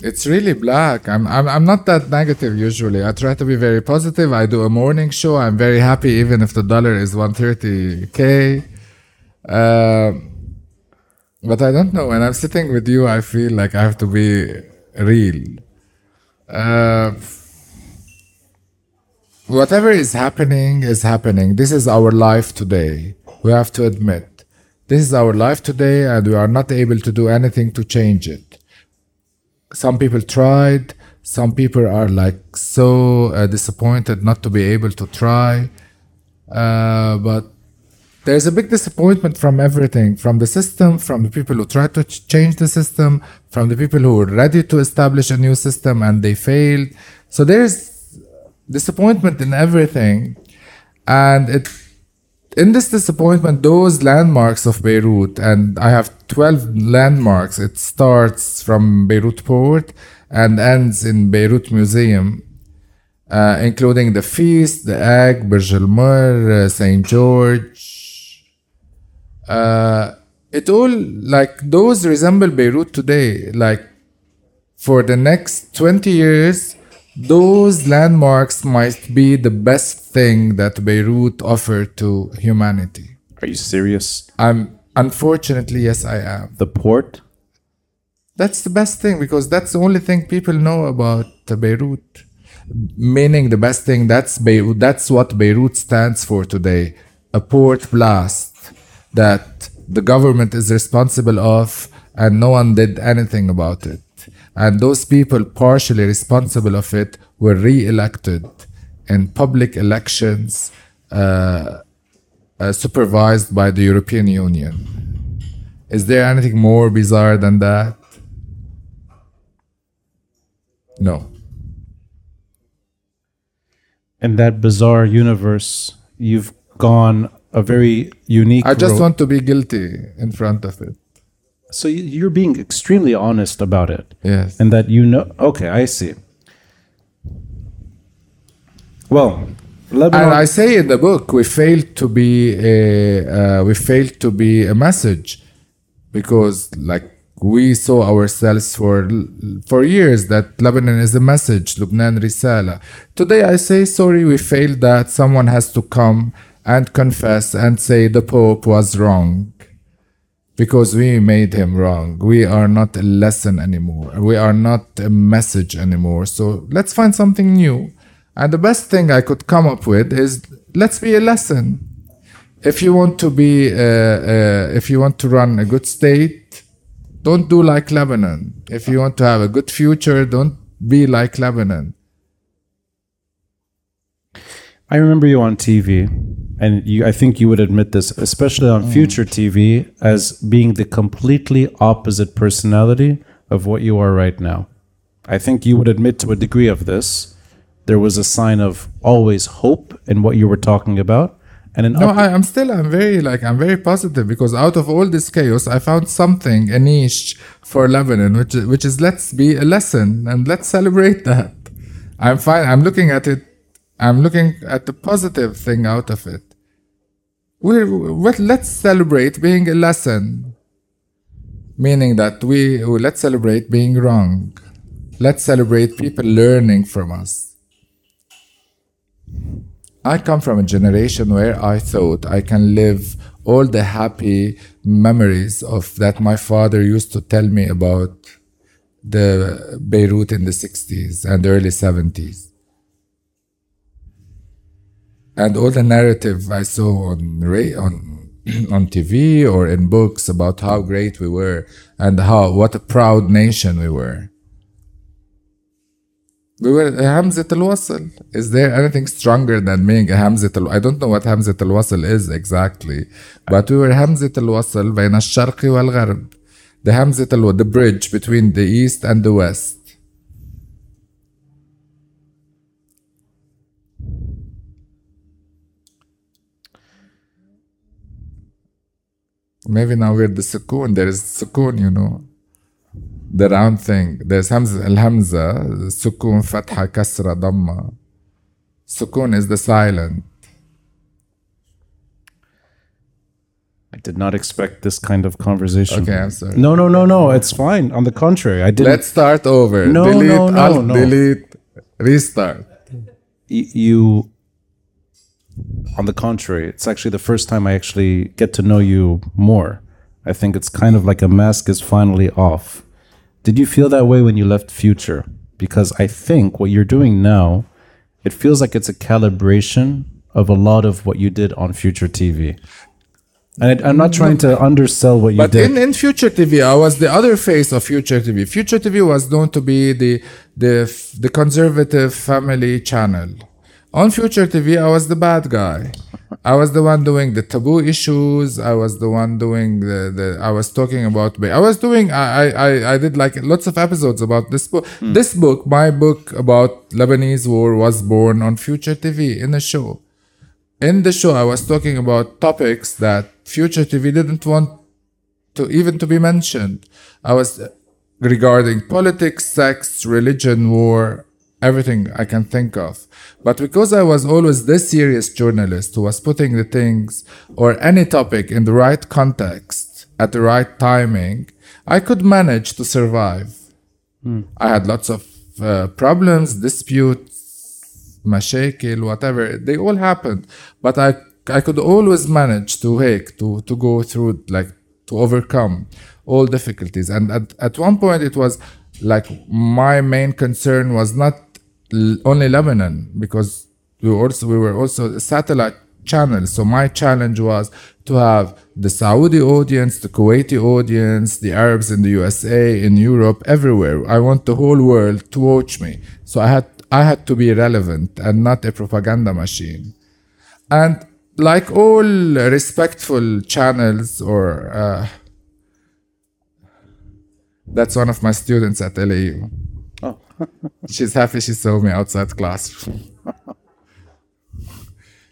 It's really black. I'm, I'm I'm not that negative usually. I try to be very positive. I do a morning show. I'm very happy even if the dollar is 130k. Um, but I don't know. When I'm sitting with you, I feel like I have to be real. Uh, whatever is happening is happening. This is our life today. We have to admit. This is our life today, and we are not able to do anything to change it some people tried. Some people are like so uh, disappointed not to be able to try. Uh, but there's a big disappointment from everything from the system from the people who tried to ch- change the system from the people who were ready to establish a new system and they failed. So there's disappointment in everything. And it in this disappointment, those landmarks of Beirut, and I have 12 landmarks. It starts from Beirut Port and ends in Beirut Museum, uh, including the Feast, the Egg, Burj Al uh, St. George. Uh, it all, like, those resemble Beirut today. Like, for the next 20 years, those landmarks might be the best thing that Beirut offered to humanity. Are you serious? I'm unfortunately yes I am. The port? That's the best thing because that's the only thing people know about Beirut. Meaning the best thing that's Beirut that's what Beirut stands for today. A port blast that the government is responsible of and no one did anything about it. And those people partially responsible of it were re-elected in public elections uh, uh, supervised by the European Union. Is there anything more bizarre than that? No. In that bizarre universe, you've gone a very unique I just road. want to be guilty in front of it. So you- you're being extremely honest about it. Yes. And that you know. Okay, I see. Well, Lebanon. And I say in the book, we failed to be a, uh, we failed to be a message, because like we saw ourselves for for years that Lebanon is a message, Lubnan Risala. Today I say sorry, we failed that. Someone has to come and confess and say the Pope was wrong. Because we made him wrong. We are not a lesson anymore. We are not a message anymore. So let's find something new. And the best thing I could come up with is let's be a lesson. If you want to be, uh, uh, if you want to run a good state, don't do like Lebanon. If you want to have a good future, don't be like Lebanon. I remember you on TV, and you, I think you would admit this, especially on mm. future TV, as being the completely opposite personality of what you are right now. I think you would admit to a degree of this. There was a sign of always hope in what you were talking about, and an No, up- I, I'm still, I'm very like, I'm very positive because out of all this chaos, I found something, a niche for Lebanon, which which is let's be a lesson and let's celebrate that. I'm fine. I'm looking at it. I'm looking at the positive thing out of it. We're, let's celebrate being a lesson, meaning that we oh, let's celebrate being wrong. Let's celebrate people learning from us. I come from a generation where I thought I can live all the happy memories of that my father used to tell me about the Beirut in the 60s and early 70s And all the narrative I saw on Ray on on TV or in books about how great we were and how what a proud nation we were. We were Hamzat al-Wasl. Is there anything stronger than being a Hamzat al I don't know what Hamzat al-Wasl is exactly, but we were Hamzat al-Wasl بين الشرق والغرب. The Hamzat al the bridge between the east and the west. Maybe now we're the sukoon. There is sukoon, you know. The round thing. There's hamza, al-hamza, sukoon, fatha, kasra, damma. Sukoon is the silent. I did not expect this kind of conversation. Okay, I'm sorry. No, no, no, no. It's fine. On the contrary, I didn't. Let's start over. No, delete, no, no, alt, no. delete, restart. y- you on the contrary it's actually the first time i actually get to know you more. I think it's kind of like a mask is finally off. Did you feel that way when you left future? Because i think what you're doing now it feels like it's a calibration of a lot of what you did on future tv and I, i'm not trying to undersell what you But did. in, in Future TV, I was the other face of Future TV. Future TV was known to be the the the conservative family channel. On Future TV, I was the bad guy. I was the one doing the taboo issues. I was the one doing the, the I was talking about I was doing I, I I- I did like lots of episodes about this book. Hmm. This book, my book about Lebanese war was born on Future TV in a show. In the show, I was talking about topics that Future TV didn't want to even to be mentioned. I was regarding politics, sex, religion, war, everything I can think of. But because I was always this serious journalist who was putting the things or any topic in the right context at the right timing, I could manage to survive. I had lots of uh, problems, disputes, mashakil, whatever. They all happened, but I I could always manage to hake to to go through like to overcome all difficulties. And at at one point, it was like my main concern was not only Lebanon because we also we were also a satellite channel. So my challenge was to have the Saudi audience, the Kuwaiti audience, the Arabs in the USA, in Europe, everywhere. I want the whole world to watch me. So I had I had to be relevant and not a propaganda machine. And like all respectful channels or uh, that's one of my students at LAU. She's happy she saw me outside classroom.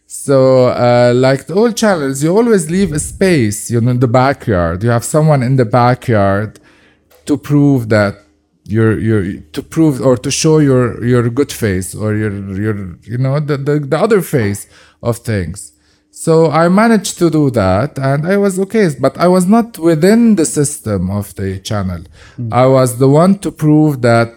So, uh, like all channels, you always leave a space, you know, in the backyard. You have someone in the backyard to prove that you're, you're to prove or to show your your good face or your your you know the, the the other face of things. So I managed to do that, and I was okay. But I was not within the system of the channel. I was the one to prove that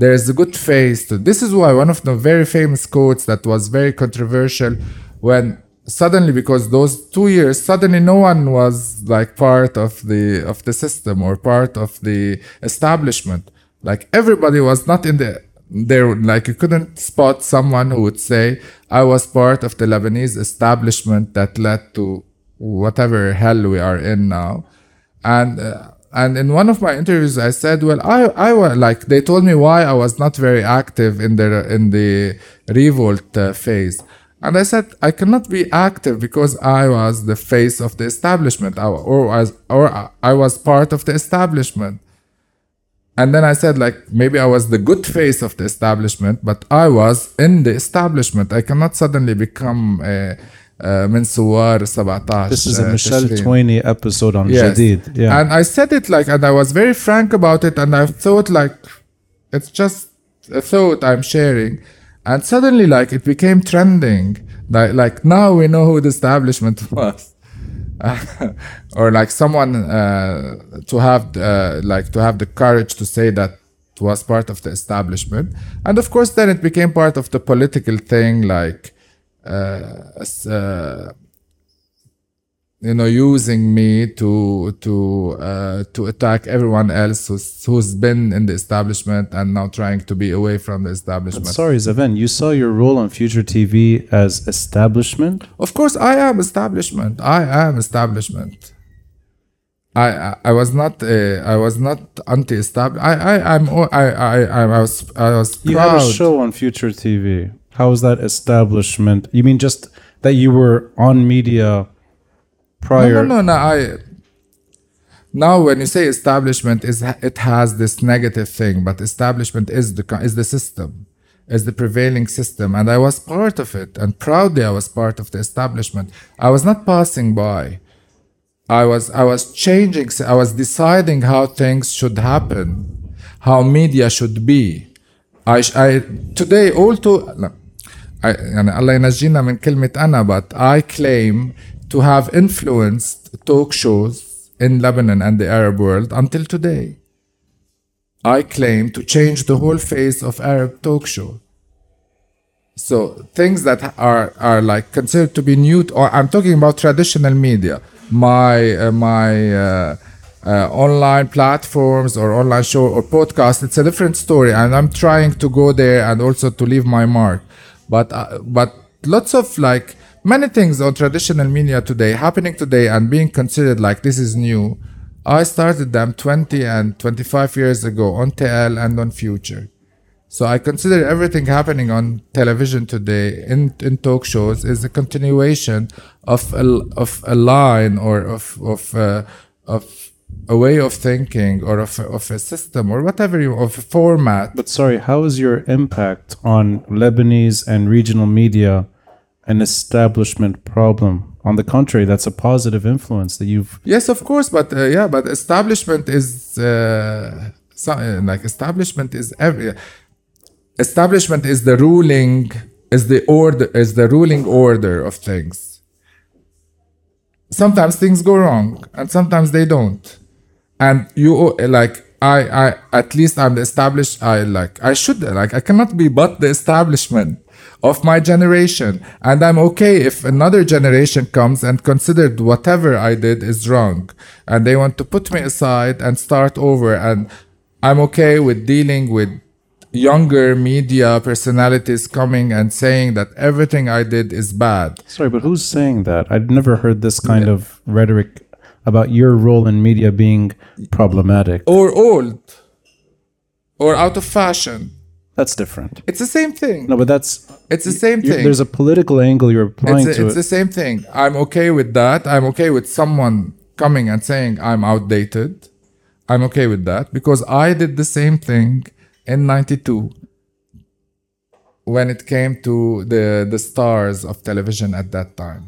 there is a good face to this is why one of the very famous quotes that was very controversial when suddenly because those two years suddenly no one was like part of the of the system or part of the establishment. Like everybody was not in the there like you couldn't spot someone who would say i was part of the lebanese establishment that led to whatever hell we are in now. And uh, and in one of my interviews i said well i i was like they told me why i was not very active in the in the revolt uh, phase. And i said i cannot be active because i was the face of the establishment. Or or i was part of the establishment. And then I said, like, maybe I was the good face of the establishment, but I was in the establishment. I cannot suddenly become a من ثوار 17 this is a uh, michelle تشرين. Twainey episode on Yes. Jadid. yeah And I said it like, and I was very frank about it, and I thought like, it's just a thought I'm sharing, and suddenly like it became trending. Like, like now we know who the establishment was. or like someone uh, to have uh, like to have the courage to say that it was part of the establishment and of course then it became part of the political thing like uh, uh, you know using me to to uh, to attack everyone else who's who's been in the establishment and now trying to be away from the establishment. Sorry, Zaven, you saw your role on Future TV as establishment. Of course, I am establishment. I am establishment. I I, I was not uh, I was not anti-establishment. I I I'm I I I was I was You proud. had a show on Future TV. How was that establishment? You mean just that you were on media prior? No, no, no, no. I now when you say establishment, is it has this negative thing, but establishment is the is the system, is the prevailing system, and I was part of it, and proudly I was part of the establishment. I was not passing by. I was I was changing. I was deciding how things should happen, how media should be. I I today all to لا. I, يعني الله ينجينا من كلمة أنا but I claim to have influenced talk shows in Lebanon and the Arab world until today. I claim to change the whole face of Arab talk show. So things that are are like considered to be new, or I'm talking about traditional media, my uh, my uh, uh, online platforms or online show or podcast. It's a different story, and I'm trying to go there and also to leave my mark. But uh, but lots of like many things on traditional media today happening today and being considered like this is new. I started them 20 and 25 years ago on TL and on Future. So I consider everything happening on television today in, in talk shows is a continuation of a, of a line or of of uh, of a way of thinking or of a, of a system or whatever you of a format. But sorry, how is your impact on Lebanese and regional media an establishment problem? On the contrary, that's a positive influence that you've. Yes, of course, but uh, yeah, but establishment is uh, so, uh, like establishment is every establishment is the ruling is the order is the ruling order of things. Sometimes things go wrong, and sometimes they don't, and you like I I at least I'm the established I like I should like I cannot be but the establishment of my generation. And I'm okay if another generation comes and considered whatever I did is wrong. And they want to put me aside and start over. And I'm okay with dealing with younger media personalities coming and saying that everything I did is bad. Sorry, but who's saying that? I've never heard this kind of rhetoric about your role in media being problematic. or old or out of fashion That's different. it's the same thing No, but that's. it's the same thing There's a political angle you're applying it's, to it's it. the same thing. I'm okay with that. I'm okay with someone coming and saying I'm outdated. I'm okay with that because I did the same thing in 92 when it came to the, the stars of television at that time.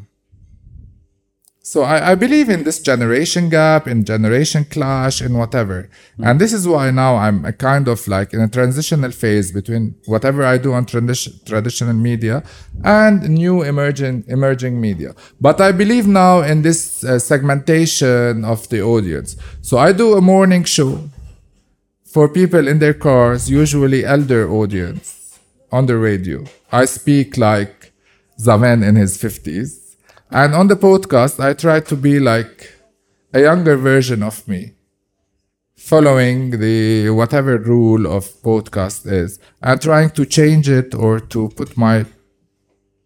So I, I believe in this generation gap, in generation clash, in whatever. And this is why now I'm a kind of like in a transitional phase between whatever I do on tradi- traditional media and new emerging emerging media. But I believe now in this uh, segmentation of the audience. So I do a morning show for people in their cars, usually elder audience, on the radio. I speak like Zaven in his 50s. And on the podcast, I try to be like a younger version of me, following the whatever rule of podcast is, and trying to change it or to put my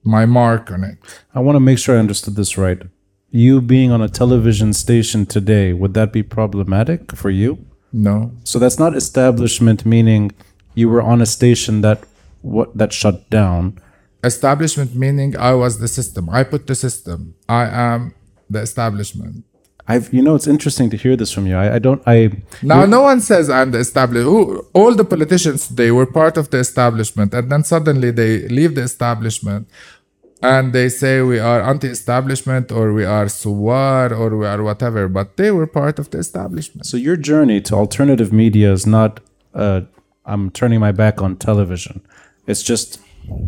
my mark on it. I want to make sure I understood this right. You being on a television station today, would that be problematic for you? No, So that's not establishment meaning you were on a station that what that shut down. Establishment meaning I was the system. I put the system. I am the establishment. I've you know it's interesting to hear this from you. I, I don't I Now, no one says I'm the establishment. All the politicians they were part of the establishment, and then suddenly they leave the establishment and they say we are anti-establishment or we are suwar or we are whatever, but they were part of the establishment. So your journey to alternative media is not uh, I'm turning my back on television. It's just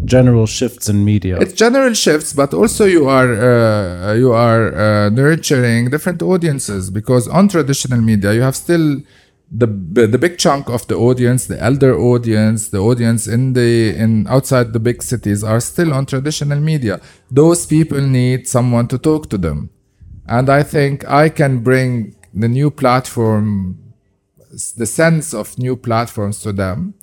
general shifts in media. It's general shifts, but also you are uh, you are uh, nurturing different audiences because on traditional media you have still the the big chunk of the audience, the elder audience, the audience in the in outside the big cities are still on traditional media. Those people need someone to talk to them, and I think I can bring the new platform, the sense of new platforms to them,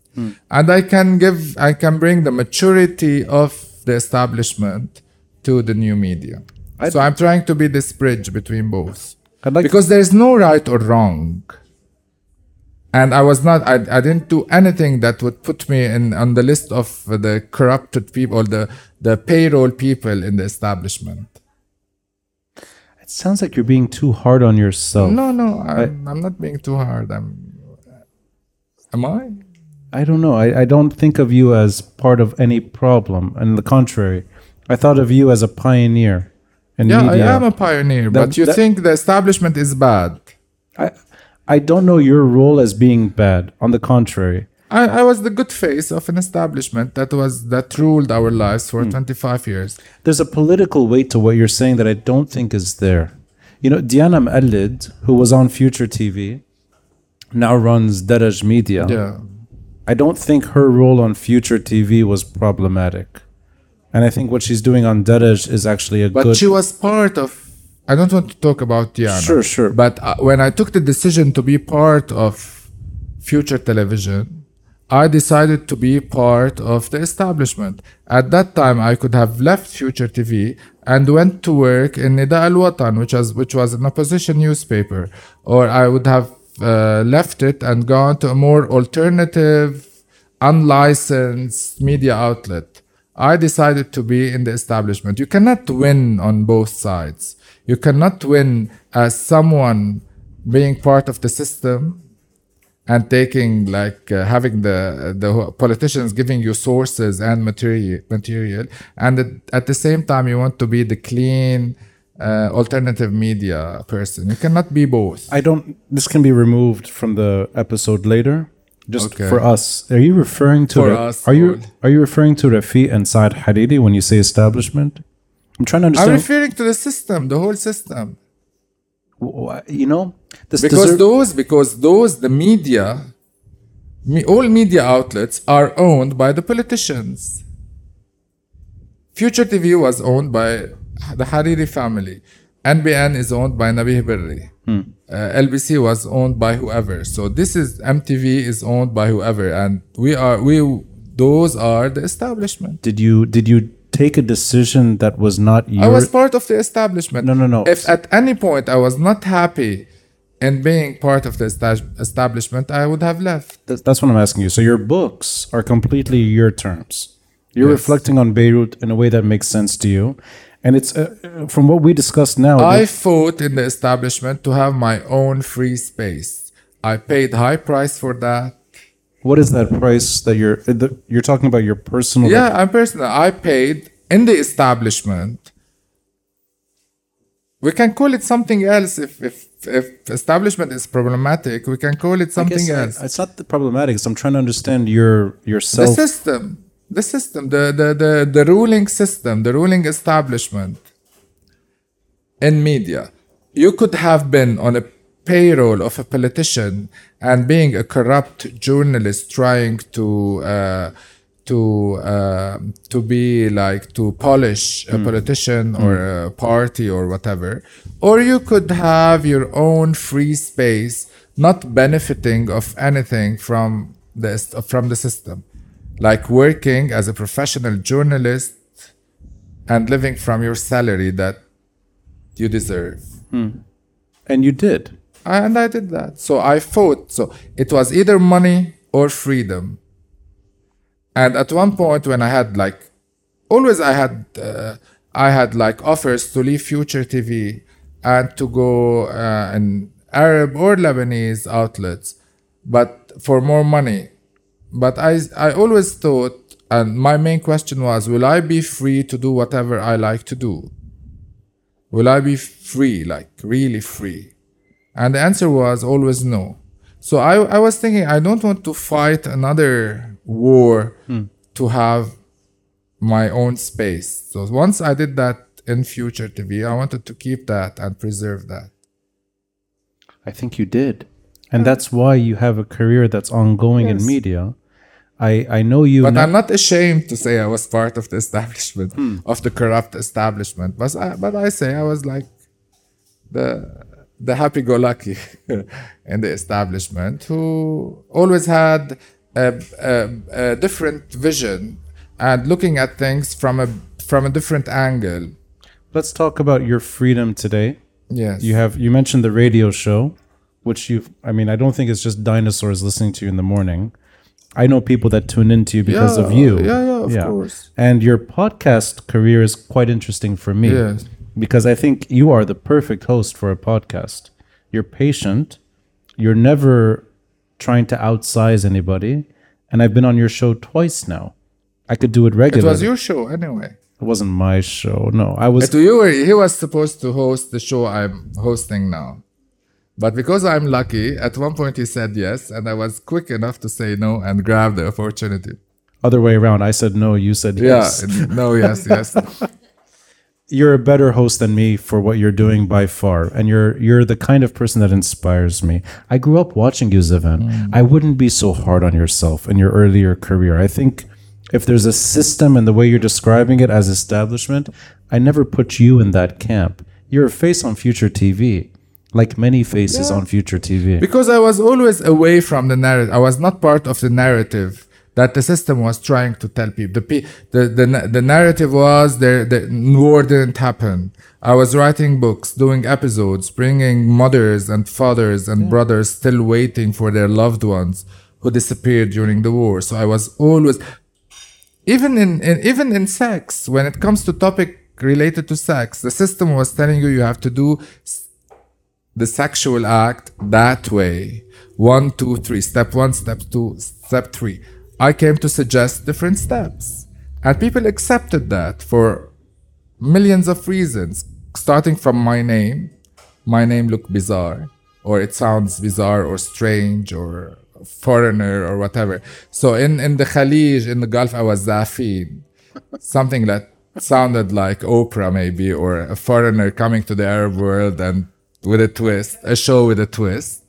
and I can give, I can bring the maturity of the establishment to the new media. so I'm trying to be this bridge between both, like because there is no right or wrong. And I was not, I, I didn't do anything that would put me in on the list of the corrupted people, the, the payroll people in the establishment. it sounds like you're being too hard on yourself. No, no, I'm, I'm not being too hard. I'm, am I? I don't know. I, I don't think of you as part of any problem. On the contrary, I thought of you as a pioneer in Yeah, media. I am a pioneer, That- but you that- think the establishment is bad. I, I don't know your role as being bad. On the contrary, I, I was the good face of an establishment that was that ruled our lives Hmm. for 25 years. there's a political weight to what you're saying that I don't think is there. You know, Diana Moukalled, who was on Future TV, now runs Daraj Media. Yeah. I don't think her role on Future TV was problematic. And I think what she's doing on Daraj is actually a But good. But she was part of. I don't want to talk about Diana. Sure, sure. But uh, when I took the decision to be part of future television, I decided to be part of the establishment. At that time, I could have left Future TV and went to work in Nida Al Watan, which was which was an opposition newspaper, or I would have uh, left it and gone to a more alternative, unlicensed media outlet. I decided to be in the establishment. You cannot win on both sides. You cannot win as someone being part of the system and taking like uh, having the the politicians giving you sources and material material and at the same time you want to be the clean uh, alternative media person you cannot be both I don't. This can be removed from the episode later. Just Okay. for us, are you referring to? For Ra- us, are you are you referring to Rafi and Saad Hariri when you say establishment? I'm trying to understand. i'm referring to the system the whole system you know, because those because those the media me, all media outlets are owned by the politicians future tv was owned by the hariri family nbn is owned by nabih berri uh, lbc was owned by whoever so this is mtv is owned by whoever and we are we those are the establishment did you did you take a decision that was not your? I was part of the establishment. No, no, no. If at any point I was not happy in being part of the establishment, I would have left. That's, that's what I'm asking you. So your books are completely your terms. You're Yes. reflecting on Beirut in a way that makes sense to you, and it's uh, uh, from what we discussed now. I fought in the establishment to have my own free space. I paid high price for that. what is that price that you're uh, the, you're talking about? Your personal. Yeah, I'm personal. I paid in the establishment. We can call it something else if if if establishment is problematic. We can call it something else. it's not the problematic. It's I'm trying to understand your yourself. the system the system the, the the the ruling system the ruling establishment in media. You could have been on a payroll of a politician and being a corrupt journalist trying to uh, to uh, to be like to polish a politician or a party or whatever. Or you could have your own free space not benefiting of anything from the from the system like working as a professional journalist and living from your salary that you deserve and you did. and I did that. So I fought. So it was either money or freedom. And at one point, when I had like, always I had, uh, I had like offers to leave Future TV and to go uh, in Arab or Lebanese outlets, but for more money. But I, I always thought, and my main question was, will I be free to do whatever I like to do? Will I be free, like really free? And the answer was always no. So I, I was thinking, I don't want to fight another war hmm. to have my own space. So once I did that in Future TV, I wanted to keep that and preserve that. I think you did, and that's why you have a career that's ongoing in media. I I know you. But ne- I'm not ashamed to say I was part of the establishment, hmm. of the corrupt establishment. But I, but I say I was like the the happy-go-lucky in the establishment who always had a, a, a different vision and looking at things from a from a different angle. Let's talk about your freedom today. Yes. You have you mentioned the radio show, which you I mean, I don't think it's just dinosaurs listening to you in the morning. I know people that tune into you because of you. yeah, yeah, of course. And your podcast career is quite interesting for me. Yes. Because I think you are the perfect host for a podcast. You're patient. You're never trying to outsize anybody. And I've been on your show twice now. I could do it regularly. It was your show anyway. It wasn't my show. No, I was. It, you he was supposed to host the show I'm hosting now. But because I'm lucky, at one point he said yes, and I was quick enough to say no and grab the opportunity. other way around. I said no. You said yes. Yeah, no, yes, yes. you're a better host than me for what you're doing by far and you're you're the kind of person that inspires me i grew up watching you Zaven. Mm. i wouldn't be so hard on yourself in your earlier career i think if there's a system and the way you're describing it as establishment i never put you in that camp you're a face on future tv like many faces on future tv because I was always away from the narrative. I was not part of the narrative that the system was trying to tell people. The the the, the narrative was there. The war didn't happen. I was writing books, doing episodes, bringing mothers and fathers and brothers still waiting for their loved ones who disappeared during the war. So I was always even in, in even in sex when it comes to topic related to sex the system was telling you you have to do s- the sexual act that way. One two three. Step one step two step three. I came to suggest different steps. And people accepted that for millions of reasons starting from my name. My name looked bizarre or it sounds bizarre or strange or foreigner or whatever. So in in the khalij in the gulf i was zafin. Something that sounded like Oprah maybe or a foreigner coming to the Arab world and with a twist, a show with a twist.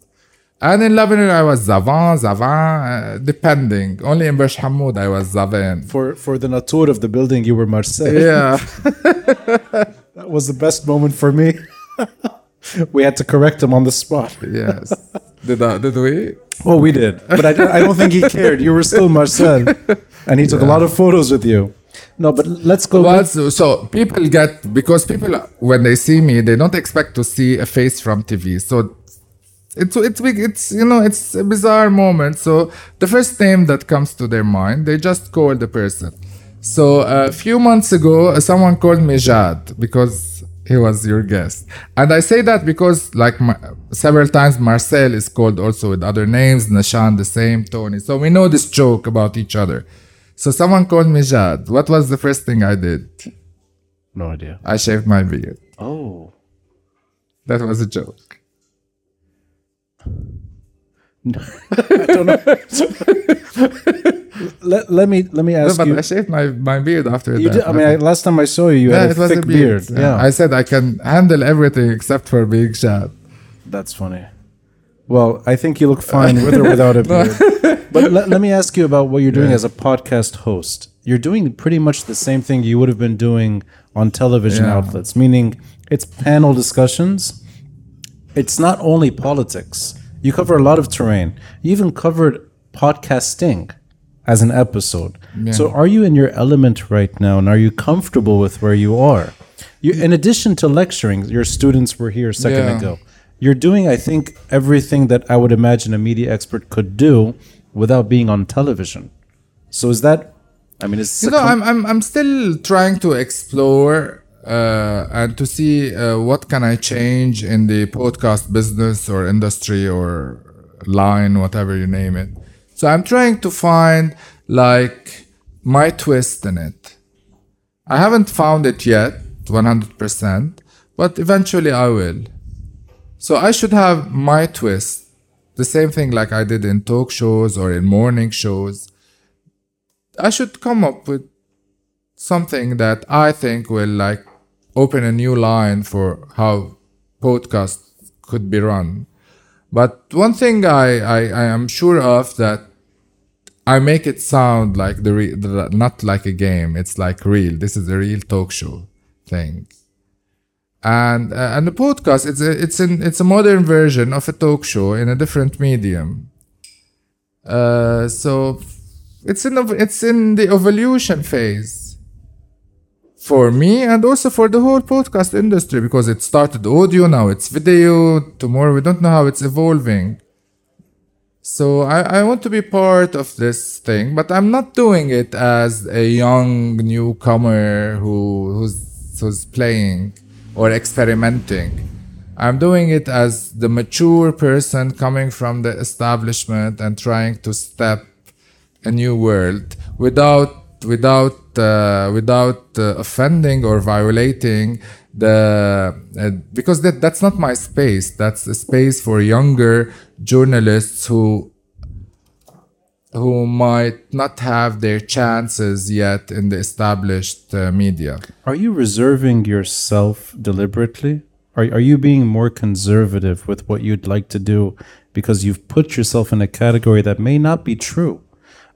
And in Lebanon I was Zavan, Zavan, uh, depending. Only in Burj Hamoud I was Zavan. for for the natur of the building you were Marcel Yeah, that was the best moment for me we had to correct him on the spot yes. Did, I, did we? Oh, we did, but I, don't- I don't think he cared. You were still Marcel, and he took a lot of photos with you. No, but let's go. Well, so, so people get because people when they see me, they don't expect to see a face from TV. So it's it's big. It's you know it's a bizarre moment. So the first name that comes to their mind, they just call the person. So a few months ago, uh, someone called me Jad because he was your guest, and I say that because like my, several times Marcel is called also with other names, Nashan the same, Tony. So we know this joke about each other. So someone called me Jad. What was the first thing I did? no idea. I shaved my beard. Oh, That was a joke. No, I don't know. let, let me let me No, ask but you. I shaved my, my beard after You that. did, I mean, I, last time I saw you, you yeah, had it a was thick a beard. beard. Yeah, I said I can handle everything except for being Jad. that's funny. Well, I think you look fine with or without a beard. but let, let me ask you about what you're doing as a podcast host. You're doing pretty much the same thing you would have been doing on television Yeah. outlets, meaning it's panel discussions. It's not only politics. You cover a lot of terrain. You even covered podcasting as an episode. So are you in your element right now and are you comfortable with where you are? You in addition to lecturing, your students were here a second Yeah. ago. You're doing, I think, everything that I would imagine a media expert could do without being on television. So is that I mean, it's You know, I'm, I'm, I'm still trying to explore uh, and to see uh, what can I change in the podcast business or industry or line, whatever you name it. So I'm trying to find like my twist in it. I haven't found it yet, 100%, but eventually I will. So I should have my twist, the same thing like I did in talk shows or in morning shows. I should come up with something that I think will like open a new line for how podcasts could be run. But one thing I, I, I am sure of that I make it sound like the, re- the not like a game. It's like real. This is a real talk show thing. And uh, and the podcast it's a, it's an it's a modern version of a talk show in a different medium. Uh, so it's in it's in the evolution phase. For me and also for the whole podcast industry because it started audio now it's video. Tomorrow we don't know how it's evolving. So I, I want to be part of this thing but i'm not doing it as a young newcomer who who's who's playing or experimenting. I'm doing it as the mature person coming from the establishment and trying to step a new world without without uh, without uh, offending or violating the uh, because that that's not my space. That's a space for younger journalists who who might not have their chances yet in the established uh, media Are you reserving yourself deliberately? Are, are you being more conservative with what you'd like to do because you've put yourself in a category that may not be true?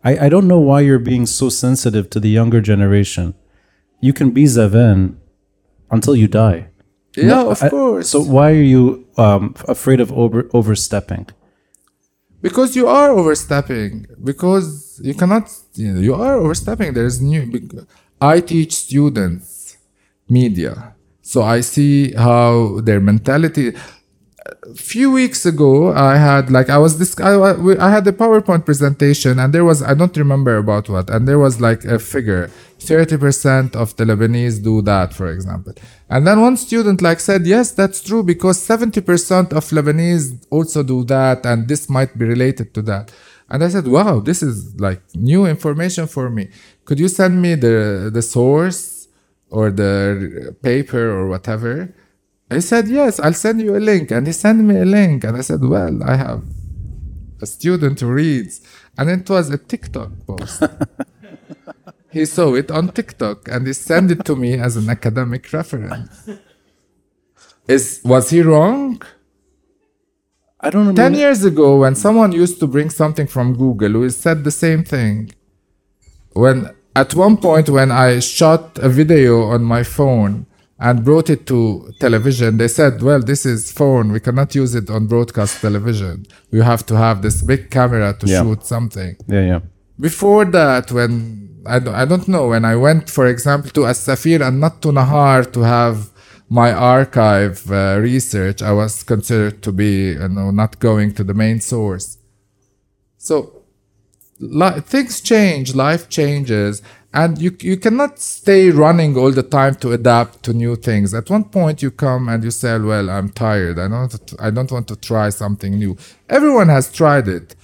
I, I don't know why you're being so sensitive to the younger generation. You can be Zaven until you die. yeah of I- course So why are you um, afraid of over, overstepping? Because you are overstepping. Because you cannot you, know, you are overstepping. There's new i teach students media. So i see how their mentality a few weeks ago i had like i was this I, I had a powerpoint presentation and there was i don't remember about what and there was like a figure 30% of the lebanese do that for example and then one student like said yes that's true because 70% of lebanese also do that and this might be related to that and i said wow this is like new information for me could you send me the the source or the paper or whatever I said, Yes, I'll send you a link. And he sent me a link. And I said, Well, I have a student who reads. And it was a TikTok post. he saw it on TikTok and he sent it to me as an academic reference. Is was he wrong? I don't know. 10 years ago, when someone used to bring something from Google, we said the same thing. When at one point, when I shot a video on my phone and brought it to television, they said, Well, this is phone. We cannot use it on broadcast television. We have to have this big camera to Yeah. shoot something. Yeah, yeah. Before that, when I don't, I don't know, when I went, for example, to As-Safir and not to Nahar to have my archive uh, research, I was considered to be, you know, not going to the main source. So li- things change, life changes, and you you cannot stay running all the time to adapt to new things. At one point, you come and you say, "Well, I'm tired. I don't I don't want to try something new." Everyone has tried it,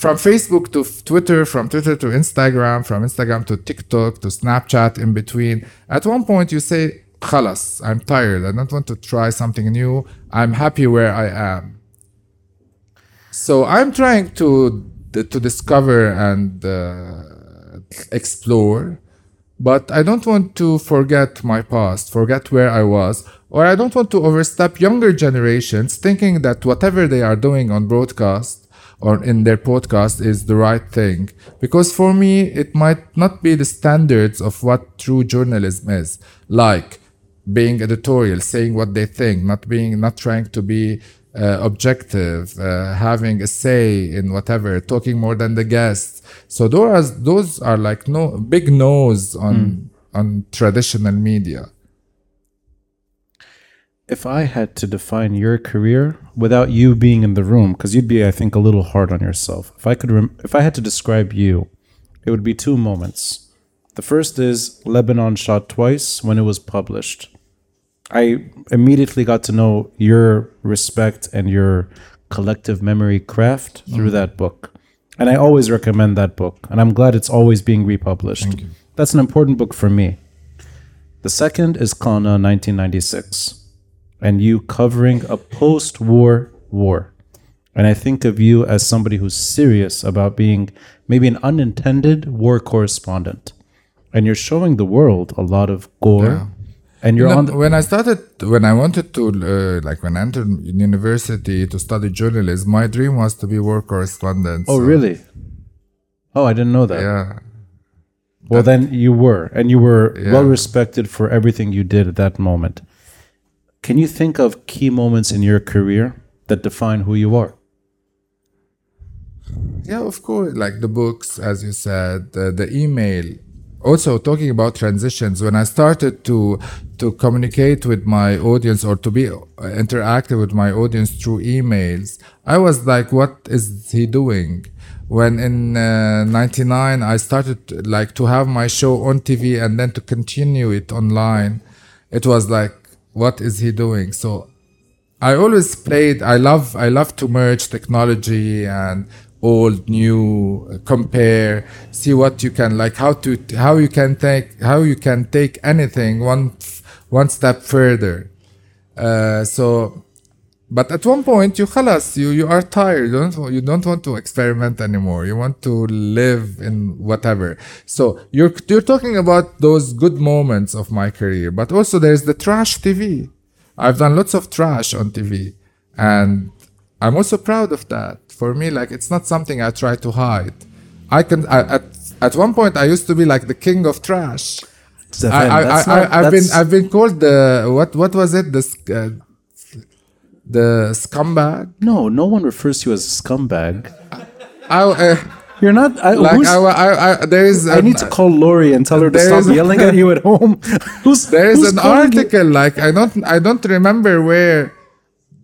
from Facebook to Twitter, from Twitter to Instagram, from Instagram to TikTok to Snapchat. In between, at one point, you say, "Khalas, I'm tired. I don't want to try something new. I'm happy where I am." So I'm trying to to discover and uh, explore, but I don't want to forget my past, forget where I was, or I don't want to overstep younger generations thinking that whatever they are doing on broadcast or in their podcast is the right thing. Because for me, it might not be the standards of what true journalism is, like being editorial, saying what they think, not being, not trying to be uh, objective, uh, having a say in whatever, talking more than the guests. So those are, those are like no big no's on on traditional media. If I had to define your career without you being in the room, because you'd be, I think, a little hard on yourself. If I could, rem- if I had to describe you, it would be two moments. The first is Lebanon shot twice when it was published. I immediately got to know your respect and your collective memory craft mm-hmm. through that book. And I always recommend that book. And I'm glad it's always being republished. That's an important book for me. The second is Kana 1996. And you covering a post war war. And I think of you as somebody who's serious about being maybe an unintended war correspondent. And you're showing the world a lot of gore. And you're You know, on the, when I started, when I wanted to, uh, like when I entered university to study journalism, my dream was to be war correspondent. Oh, so, really? Oh, I didn't know that. Yeah. Well, then you were, and you were Yeah. well respected for everything you did at that moment. Can you think of key moments in your career that define who you are? Yeah, of course. Like the books, as you said, the, the email. Also, talking about transitions, when I started to to communicate with my audience or to be interactive with my audience through emails, I was like, "What is he doing?" When in uh, '99 I started like to have my show on TV and then to continue it online, it was like, "What is he doing?" So I always played. I love. I love to merge technology and old, new, uh, compare, see what you can like. How to how you can take how you can take anything one one step further. Uh, so, but at one point you خلاص you you are tired. You don't you don't want to experiment anymore. You want to live in whatever. So you're you're talking about those good moments of my career, but also there's the trash TV. I've done lots of trash on TV, and I'm also proud of that. For me, like it's not something I try to hide. I can I, at at one point I used to be like the king of trash. I, I, That's I, not- I, I've been that's- I've been called the what what was it the sc- uh, the scumbag. no, no one refers to you as a scumbag. I, uh, You're not. I, like I, I, I, there is I an- need to call Lori and tell her to stop is- yelling at you at home. who's There is who's an calling you- article like I don't I don't remember where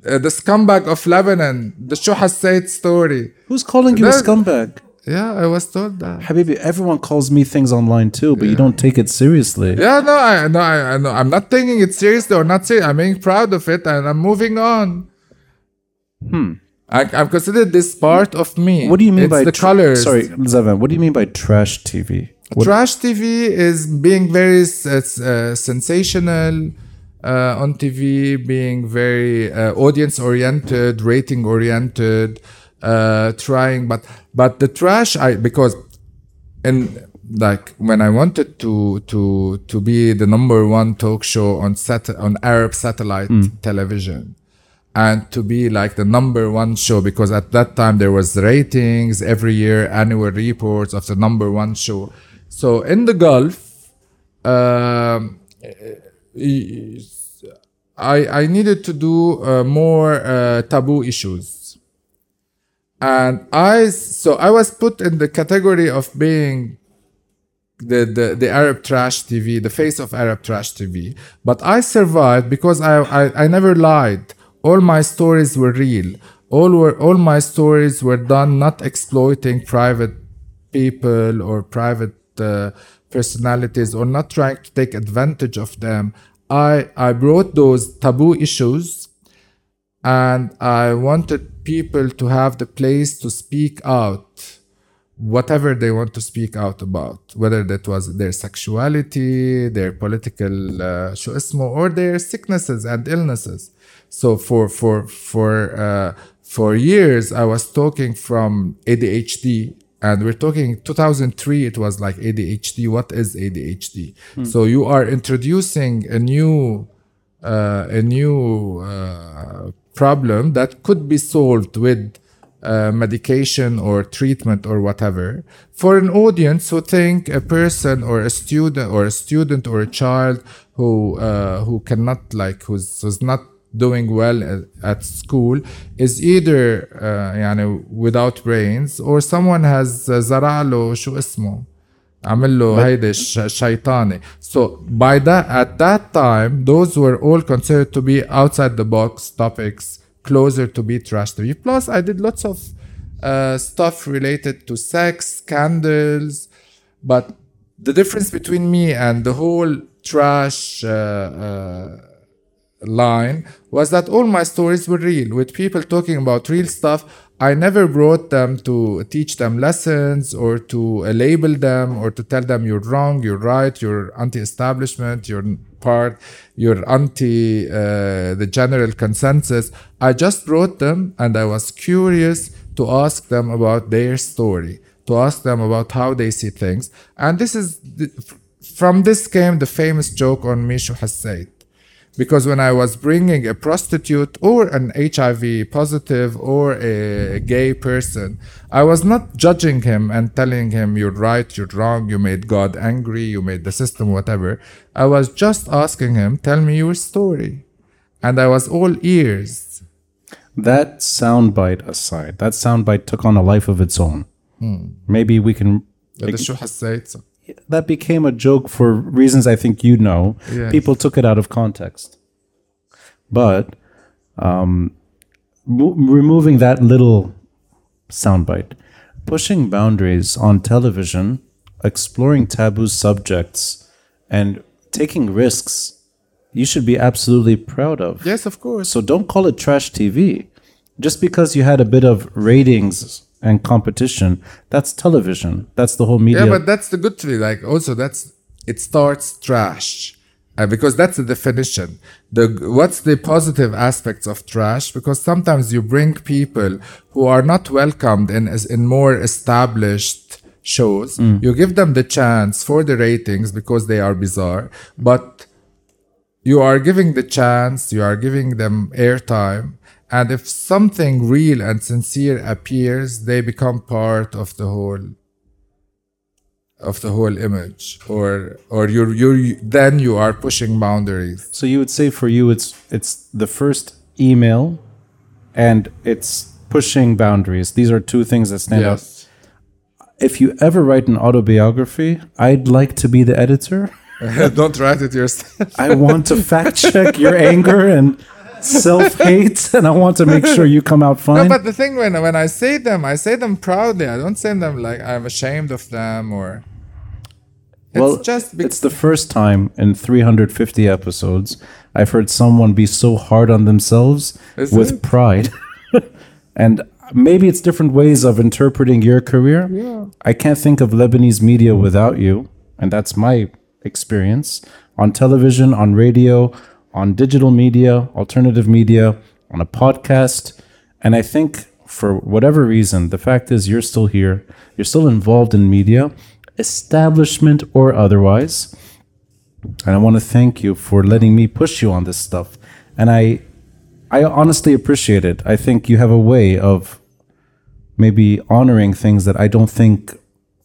uh, the scumbag of Lebanon the Shu Hassait story. Who's calling you a scumbag? Yeah, I was told that. Habibi, everyone calls me things online too, but you don't take it seriously. Yeah, no, I no, I, I know. I'm not taking it seriously or not serious. I'm being proud of it, and I'm moving on. Hmm. I, I'm considered this part of me. What do you mean it's by the tr- colors? Sorry, Zaven. What do you mean by trash TV? What- Trash TV is being very uh, sensational uh, on TV, being very uh, audience oriented, rating oriented, uh, trying. But but the trash, I because and like when I wanted to to to be the number one talk show on sat on Arab satellite television and to be like the number one show because at that time there was ratings every year annual reports of the number one show so in the gulf um, I, I needed to do uh, more uh, taboo issues and i so i was put in the category of being the, the, the Arab trash TV, the face of Arab trash TV. But I survived because I, I, I never lied. All my stories were real. All were all my stories were done not exploiting private people or private uh, personalities or not trying to take advantage of them. I I brought those taboo issues and I wanted people to have the place to speak out whatever they want to speak out about, whether that was their sexuality, their political uh, شو اسمه, or their sicknesses and illnesses. So for for for uh, for years, I was talking from ADHD, and we're talking 2003. It was like ADHD. What is ADHD? So you are introducing a new uh, a new uh, problem that could be solved with uh, medication or treatment or whatever for an audience who think a person or a student or a student or a child who uh, who cannot like who's, who's not doing well at, at school is either uh, يعني without brains or someone has uh, زرع له شو اسمه عمل له هيدي ش- شيطاني so by that at that time those were all considered to be outside the box topics closer to be trash TV plus I did lots of uh, stuff related to sex scandals but the difference between me and the whole trash uh, uh, line was that all my stories were real with people talking about real stuff. I never brought them to teach them lessons or to uh, label them or to tell them you're wrong you're right you're anti-establishment you're part you're anti uh, the general consensus. I just brought them and i was curious to ask them about their story to ask them about how they see things. And this is the, from this came the famous joke on mishu hassait because when I was bringing a prostitute or an HIV positive or a gay person, I was not judging him and telling him, you're right, you're wrong, you made God angry, you made the system, whatever. I was just asking him, tell me your story. and I was all ears. That soundbite aside, that soundbite took on a life of its own. Maybe we can. هذا شو حسيت؟ that became a joke for reasons I think you know. Yes. People took it out of context. But um, mo- removing that little soundbite, pushing boundaries on television, exploring taboo subjects, and taking risks, you should be absolutely proud of. Yes, of course. So don't call it trash TV. Just because you had a bit of ratings and competition, that's television. That's the whole media. Yeah, but that's the good thing. Like also that's it starts trash. Uh, because that's the definition. The what's the positive aspects of trash? Because sometimes you bring people who are not welcomed in in more established shows. You give them the chance for the ratings because they are bizarre, but you are giving the chance, you are giving them airtime, and if something real and sincere appears, they become part of the whole of the whole image or or you're you're then you are pushing boundaries So you would say for you, it's it's the first email, and it's pushing boundaries. These are two things that stand out. yes If you ever write an autobiography, I'd like to be the editor. don't write it yourself I want to fact check your anger and self hate, and I want to make sure you come out fine. no but the thing when when i say them i say them proudly i don't say them like i'm ashamed of them or it's well, just be- it's the first time in 350 episodes I've heard someone be so hard on themselves Is with it? pride. and maybe it's different ways of interpreting your career. Yeah. I can't think of Lebanese media without you, and that's my experience on television, on radio, on digital media, alternative media, on a podcast. And I think for whatever reason, the fact is you're still here, you're still involved in media, establishment or otherwise. And I want to thank you for letting me push you on this stuff. And I I honestly appreciate it. I think you have a way of maybe honoring things that I don't think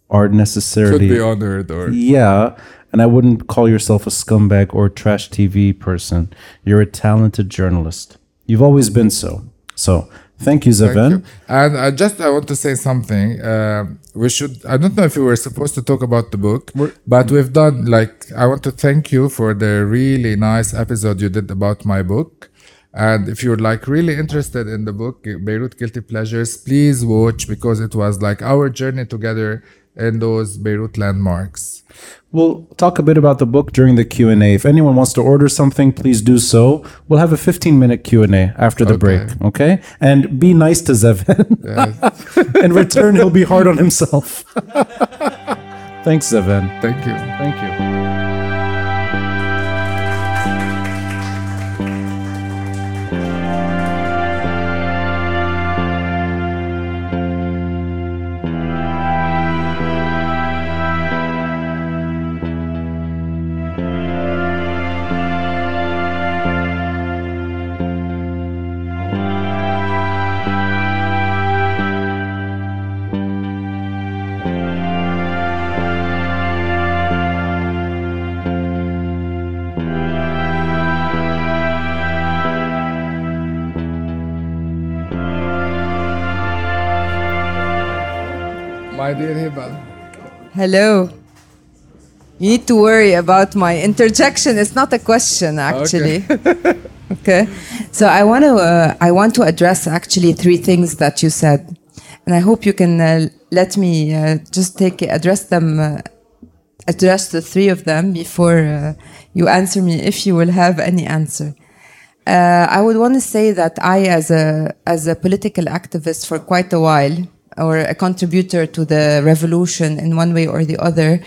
are necessarily could be honored or yeah, and I wouldn't call yourself a scumbag or trash TV person. You're a talented journalist. You've always been so. So, thank you, Zaven. And I just I want to say something. Um we should. I don't know if we were supposed to talk about the book, but we've done like. I want to thank you for the really nice episode you did about my book. And if you're like really interested in the book, Beirut Guilty Pleasures, please watch because it was like our journey together in those Beirut landmarks. We'll talk a bit about the book during the Q&A. If anyone wants to order something, please do so. We'll have a 15-minute Q&A after the Okay. break, okay? And be nice to Zaven. In return, he'll be hard on himself. Thanks, Zaven. Thank you. Thank you. Hello. You need to worry about my interjection. It's not a question, actually. Okay. okay. So I want to uh, I want to address actually three things that you said, and I hope you can uh, let me uh, just take address them, uh, address the three of them before uh, you answer me, if you will have any answer. Uh, I would want to say that I, as a as a political activist for quite a while, or a contributor to the revolution in one way or the other,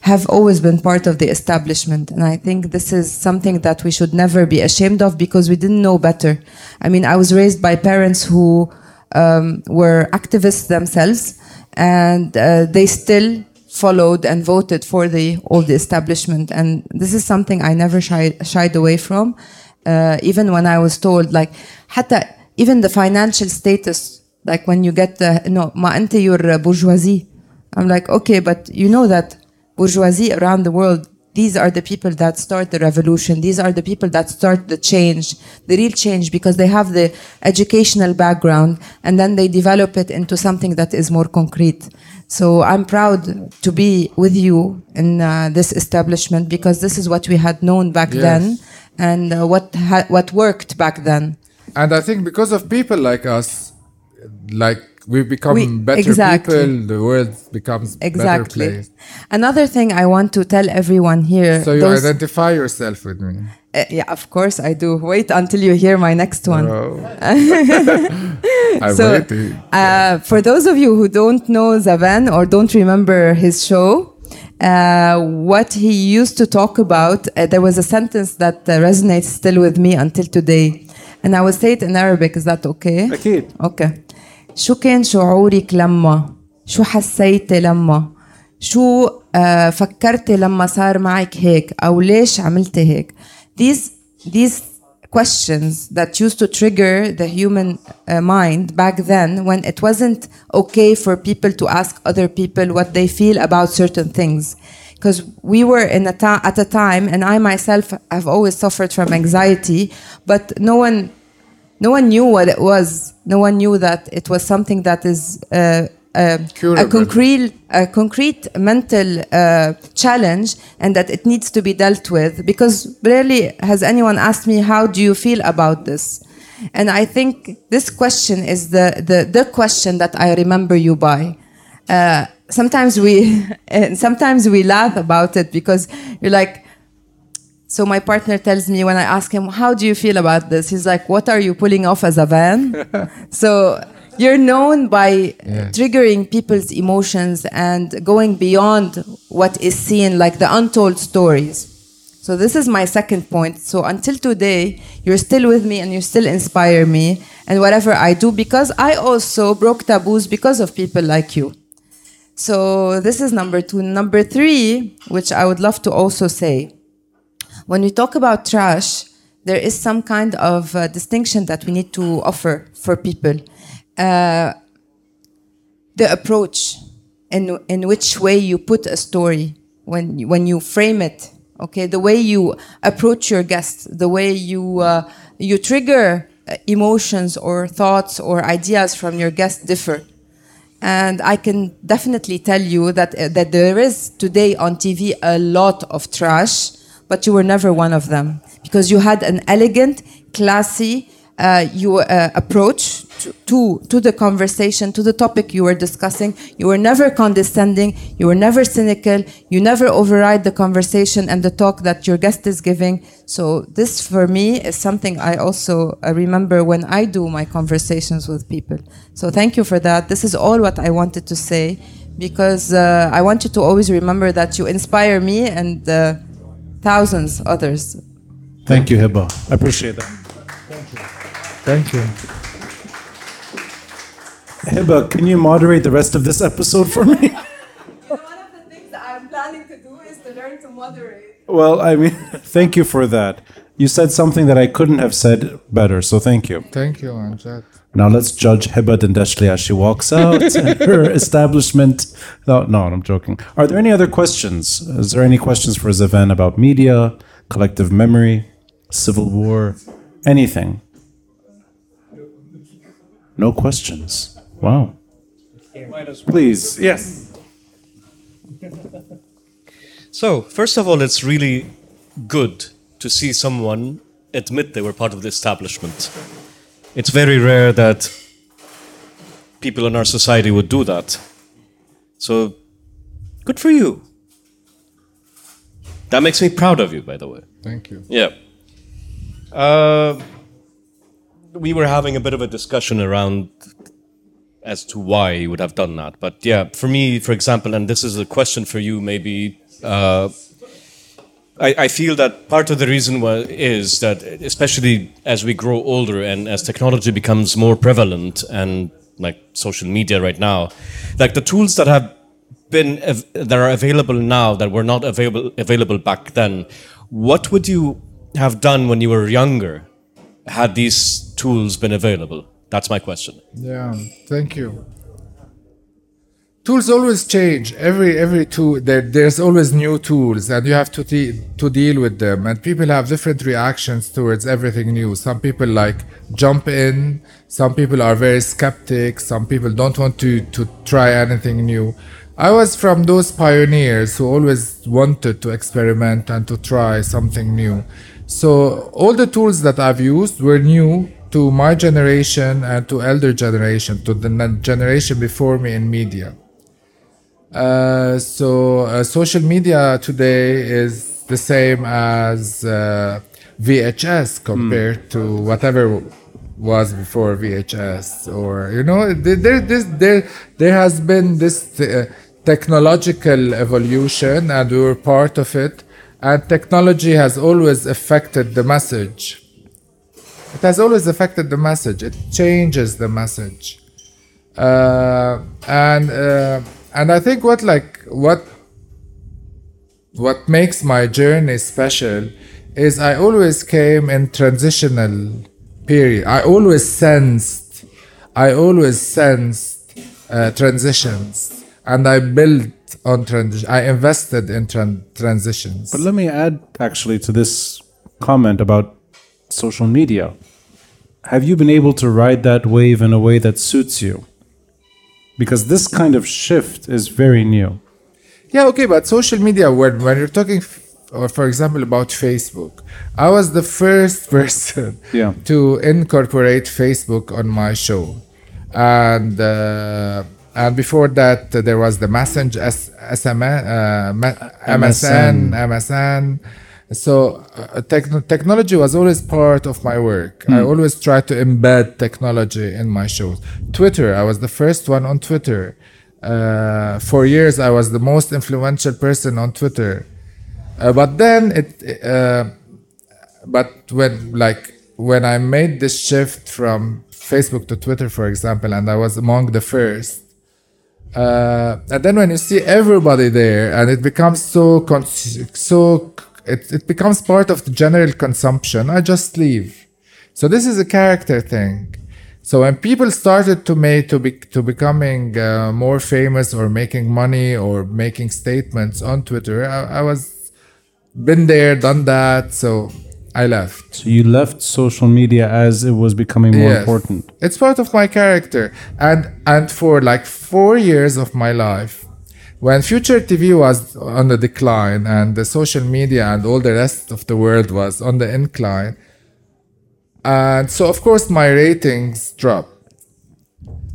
have always been part of the establishment, and I think this is something that we should never be ashamed of because we didn't know better. I mean, I was raised by parents who um, were activists themselves, and uh, they still followed and voted for the old establishment, and this is something I never shied, shied away from uh, even when I was told like حتى even the financial status like when you get the no, ma ante your uh, bourgeoisie. I'm like, okay, but you know that bourgeoisie around the world, these are the people that start the revolution. These are the people that start the change, the real change, because they have the educational background and then they develop it into something that is more concrete. So I'm proud to be with you in uh, this establishment because this is what we had known back yes. then and uh, what what worked back then. And I think because of people like us like we become we, better exactly. people the world becomes exactly. better place. another thing i want to tell everyone here so you those, identify yourself with me. Uh, yeah of course i do. Wait until you hear my next one. Oh. so uh, for those of you who don't know Zaven or don't remember his show uh, what he used to talk about uh, there was a sentence that uh, resonates still with me until today. And i will say it in arabic. Is that okay? Okay. شو كان شعورك لما شو حسيتي لما شو آه فكرتي لما صار معك هيك او ليش عملتي هيك these these questions that used to trigger the human uh, mind back then when it wasn't okay for people to ask other people what they feel about certain things because we were in a ta- at a time and i myself have always suffered from anxiety but no one no one knew what it was. No one knew that it was something that is uh, uh, a concrete, a concrete mental uh, challenge, and that it needs to be dealt with. Because rarely has anyone asked me, "How do you feel about this?" And I think this question is the the, the question that I remember you by. Uh, sometimes we and sometimes we laugh about it because you're like so my partner tells me when I ask him, "How do you feel about this?" He's like, "What are you pulling off as a van?" so you're known by Yeah. triggering people's emotions and going beyond what is seen, like the untold stories. So this is my second point. So until today, you're still with me and you still inspire me and whatever I do because I also broke taboos because of people like you. So this is number two. Number three, which I would love to also say when we talk about trash, there is some kind of uh, distinction that we need to offer for people. Uh, the approach in, in which way you put a story when, when you frame it, okay, the way you approach your guests, the way you, uh, you trigger uh, emotions or thoughts or ideas from your guests differ. And I can definitely tell you that uh, that there is today on TV a lot of trash, but you were never one of them because you had an elegant, classy, uh, you uh, approach to, to to the conversation, to the topic you were discussing. You were never condescending. You were never cynical. You never override the conversation and the talk that your guest is giving. So this, for me, is something I also uh, remember when I do my conversations with people. So thank you for that. This is all what I wanted to say because uh, I want you to always remember that you inspire me and uh, thousands others. Thank you, Heba. I appreciate that. Thank you. Thank you. Heba, can you moderate the rest of this episode for me? One of the things that I'm planning to do is to learn to moderate. well, I mean, thank you for that. You said something that I couldn't have said better, so thank you. Thank you, Amjad. Now let's judge Hiba Dindashli as she walks out in her establishment. No, no, I'm joking. Are there any other questions? Is there any questions for Zaven about media, collective memory, civil war, anything? No questions. Wow. Please, yes. So, first of all, it's really good to see someone admit they were part of the establishment. It's very rare that people in our society would do that. So, good for you. That makes me proud of you, by the way. Thank you. Yeah. Uh, we were having a bit of a discussion around as to why you would have done that. But yeah, for me, for example, and this is a question for you, maybe. Uh, I, I feel that part of the reason wa- is that, especially as we grow older and as technology becomes more prevalent and like social media right now, like the tools that have been that are available now that were not available available back then, what would you have done when you were younger had these tools been available? That's my question. Yeah, thank you. Tools always change. Every every tool there, there's always new tools, and you have to de- to deal with them. And people have different reactions towards everything new. Some people like jump in. Some people are very skeptic. Some people don't want to to try anything new. I was from those pioneers who always wanted to experiment and to try something new. So all the tools that I've used were new to my generation and to elder generation, to the generation before me in media. Uh, so uh, social media today is the same as uh, VHS compared to whatever was before VHS, or you know, there there this, there there has been this uh, technological evolution, and we were part of it. And technology has always affected the message. It has always affected the message. It changes the message uh, and uh, and I think what like what what makes my journey special is I always came in transitional period. I always sensed, I always sensed uh, transitions, and I built on transition. I invested in tran- transitions. But let me add actually to this comment about social media. Have you been able to ride that wave in a way that suits you? Because this kind of shift is very new. Yeah, okay, but social media, when, when you're talking, or for example, about Facebook, I was the first person Yeah. to incorporate Facebook on my show. And uh, and before that, uh, there was the Messenger, S- SMS, uh, ma- MSN, MSN. So uh, techn technology was always part of my work. I always try to embed technology in my shows. Twitter, I was the first one on Twitter. Uh, for years, I was the most influential person on Twitter. Uh, but then it, uh, but when like when I made this shift from Facebook to Twitter, for example, and I was among the first, uh, and then when you see everybody there, and it becomes so cons- so it, it becomes part of the general consumption, I just leave. So this is a character thing. So when people started to make to be to becoming uh, more famous or making money or making statements on Twitter, I, I was been there, done that. So I left. So you left social media as it was becoming more Yes. important. It's part of my character, and and for like four years of my life, when Future TV was on the decline and the social media and all the rest of the world was on the incline, and so of course my ratings dropped.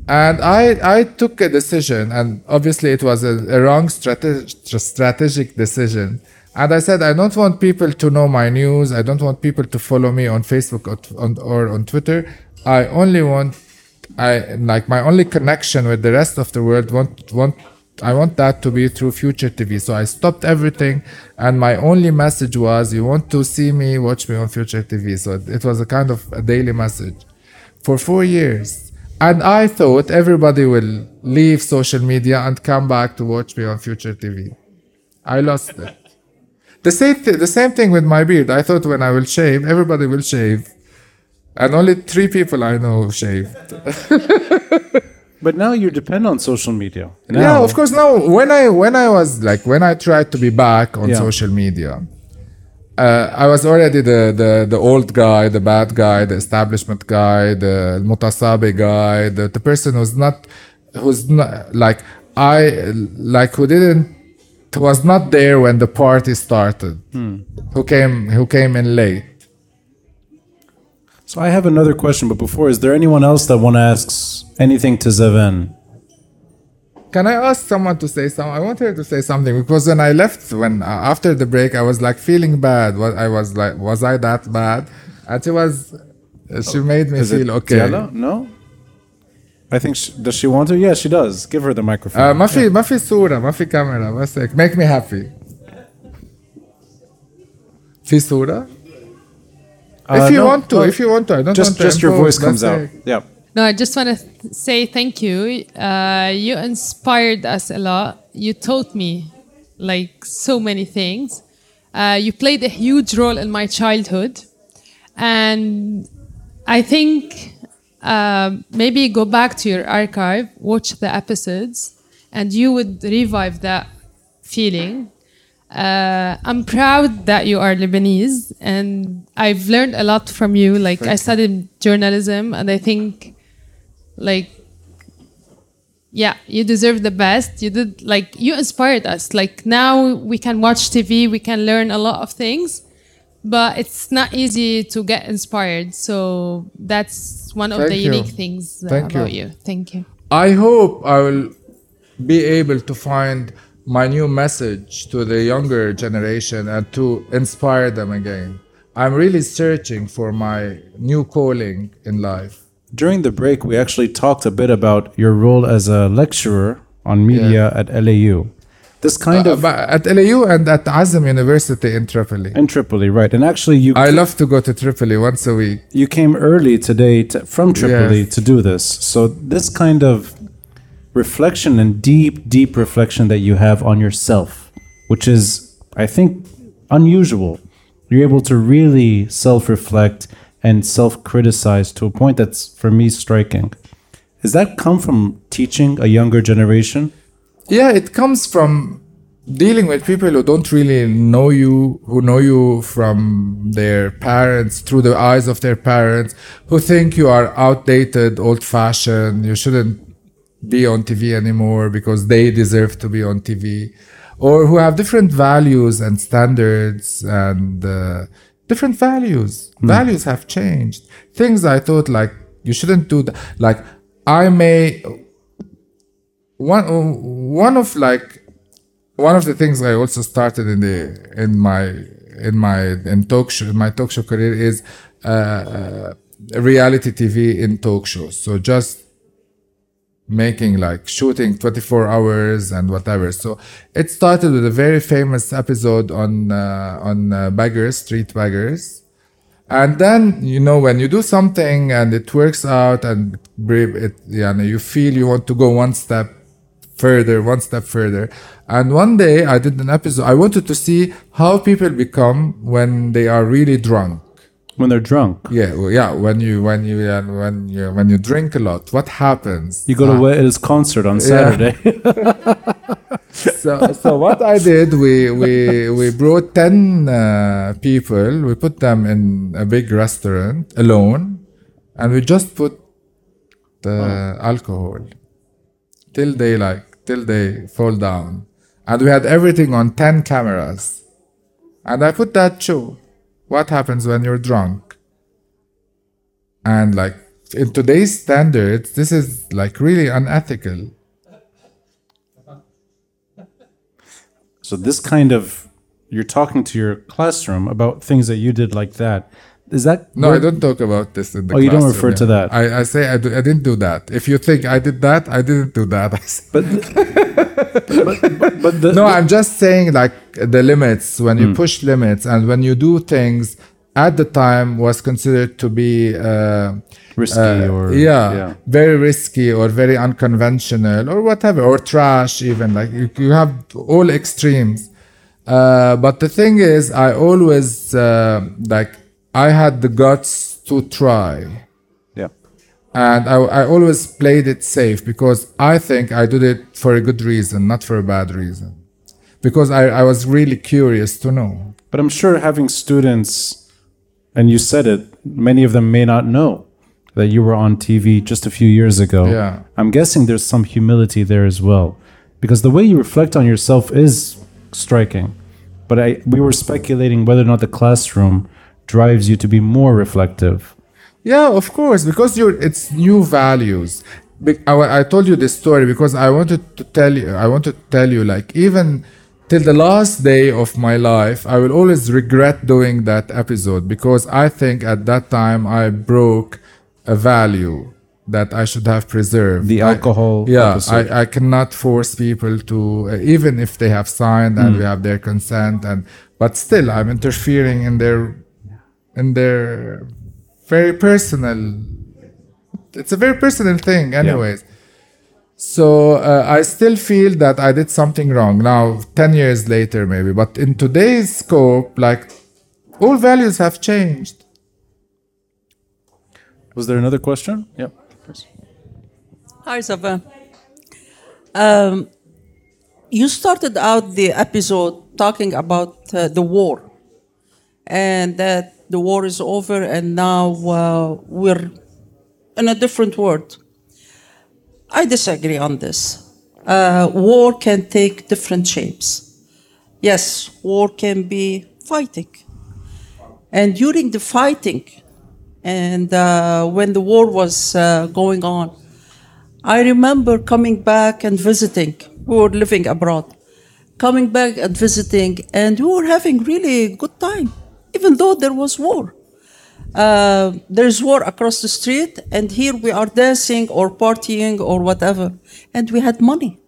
And I I took a decision, and obviously it was a, a wrong strate- strategic decision. And I said I don't want people to know my news. I don't want people to follow me on Facebook or, t- on, or on Twitter. I only want I like my only connection with the rest of the world. Want want I want that to be through Future TV. So I stopped everything, and my only message was, "You want to see me? Watch me on Future TV." So it was a kind of a daily message for four years. And I thought everybody will leave social media and come back to watch me on Future TV. I lost it. The same, th- the same thing with my beard. I thought when I will shave, everybody will shave. And only three people I know shaved. But now you depend on social media. Now, Yeah, of course. Now, when I when I was like when I tried to be back on Yeah. social media, uh, I was already the, the the old guy, the bad guy, the establishment guy, the mutasabi guy, the, the person who's not who's not like I like who didn't was not there when the party started. Who came who came in late. So I have another question, but before, is there anyone else that want to ask anything to Zaven? Can I ask someone to say something? I wanted her to say something because when I left, when uh, after the break, I was like feeling bad. What I was like, was I that bad? And she was, uh, she oh, made me is feel okay. No. I think she, does she want to? Yeah, she does. Give her the microphone. Uh, Mafi, في ما في صورة ما make me happy. في uh, if you no, want to, no, if you want to, I don't just want to just your voice comes out. it. Yeah. No, I just want to th- say thank you. Uh, you inspired us a lot. You taught me like so many things. Uh, you played a huge role in my childhood. And I think um maybe go back to your archive, watch the episodes, and you would revive that feeling. Uh, I'm proud that you are Lebanese, and I've learned a lot from you. Like I studied journalism, and I think, like, yeah, you deserve the best. You did like you inspired us. Like now we can watch TV, we can learn a lot of things, but it's not easy to get inspired. So that's one of Thank the you. unique things Thank about you. you. Thank you. I hope I will be able to find my new message to the younger generation and to inspire them again. I'm really searching for my new calling in life. During the break, we actually talked a bit about your role as a lecturer on media at LAU. This kind Uh, of at LAU and at Azm University in Tripoli. in Tripoli, right? And actually, you I love to go to Tripoli once a week. you came early today to, from Tripoli Yes. to do this. So this kind of reflection and deep, deep reflection that you have on yourself, which is, I think, unusual. You're able to really self-reflect and self-criticize to a point that's for me striking. Does that come from teaching a younger generation? Yeah, it comes from dealing with people who don't really know you, who know you from their parents, through the eyes of their parents, who think you are outdated, old fashioned, you shouldn't be on TV anymore because they deserve to be on TV, or who have different values and standards and uh, different values. Values have changed. Things I thought like you shouldn't do that. Like I may one one of like one of the things I also started in the in my in my in talk show in my talk show career is uh, uh, reality TV in talk shows. So just making like shooting 24 hours and whatever. So it started with a very famous episode on uh, on uh, beggars, street beggars. And then you know when you do something and it works out and it yeah, you feel you want to go one step further, one step further. And one day I did an episode. I wanted to see how people become when they are really drunk. When they're drunk. Yeah, well, yeah. When you when you uh, when you when you drink a lot, what happens? You go to Ah. Wael's concert on Saturday. so, so what I did, we we we brought ten uh, people. We put them in a big restaurant alone, and we just put the alcohol till they like till they fall down, and we had everything on ten cameras, and I put that show. What happens when you're drunk? And like in today's standards, this is like really unethical. So this kind of you're talking to your classroom about things that you did like that. Is that No, I don't talk about this in the Oh, you don't classroom, refer to that. I, I say I, do, I didn't do that. If you think I did that, I didn't do that. Say- But but the, no, I'm just saying like the limits when Hmm. you push limits and when you do things at the time was considered to be uh, risky uh, or yeah, very risky or very unconventional or whatever or trash even like you, you have all extremes uh, but the thing is i always uh, like i had the guts to try yeah. and I, I always played it safe because I think I did it for a good reason, not for a bad reason. Because I, I was really curious to know. But I'm sure having students, and you said it, many of them may not know that you were on TV just a few years ago. Yeah. I'm guessing there's some humility there as well, because the way you reflect on yourself is striking. But I, we were speculating whether or not the classroom drives you to be more reflective. Yeah, of course, because you're it's new values. I, I told you this story because I wanted to tell you. I want to tell you like even till the last day of my life, I will always regret doing that episode because I think at that time I broke a value that I should have preserved. The I- alcohol yeah. I, I cannot force people to uh, even if they have signed and we have their consent and but still I'm interfering in their in their very personal it's a very personal thing anyways so uh, i still feel that i did something wrong now 10 years later maybe but in today's scope like all values have changed Was there another question? Yep. Hi, Safa. Um, you started out the episode talking about uh, the war and that the war is over and now uh, we're in a different world. I disagree on this. Uh, war can take different shapes. Yes, war can be fighting. And during the fighting, and uh, when the war was uh, going on, I remember coming back and visiting. We were living abroad, coming back and visiting, and we were having really good time, even though there was war. Uh, there's war across the street, and here we are dancing or partying or whatever, and we had money.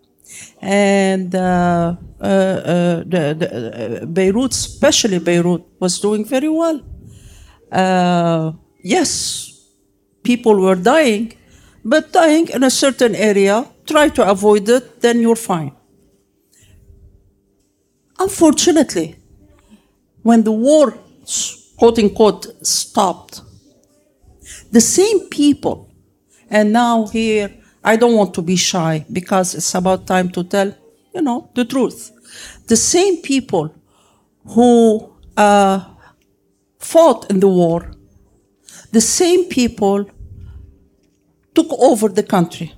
And uh, uh, uh, the, the, uh, Beirut, especially Beirut, was doing very well. Yes, people were dying, but dying in a certain area, try to avoid it, then you're fine. Unfortunately, when the war, quote unquote, stopped, the same people, and now here, I don't want to be shy because it's about time to tell, you know, the truth. The same people who uh, fought in the war, the same people took over the country.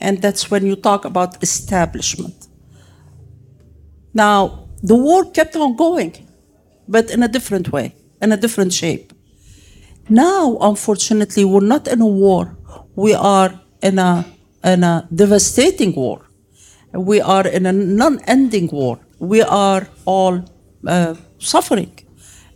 And that's when you talk about establishment. Now, the war kept on going, but in a different way, in a different shape. Now, unfortunately, we're not in a war. We are in a, in a devastating war. We are in a non ending war. We are all uh, suffering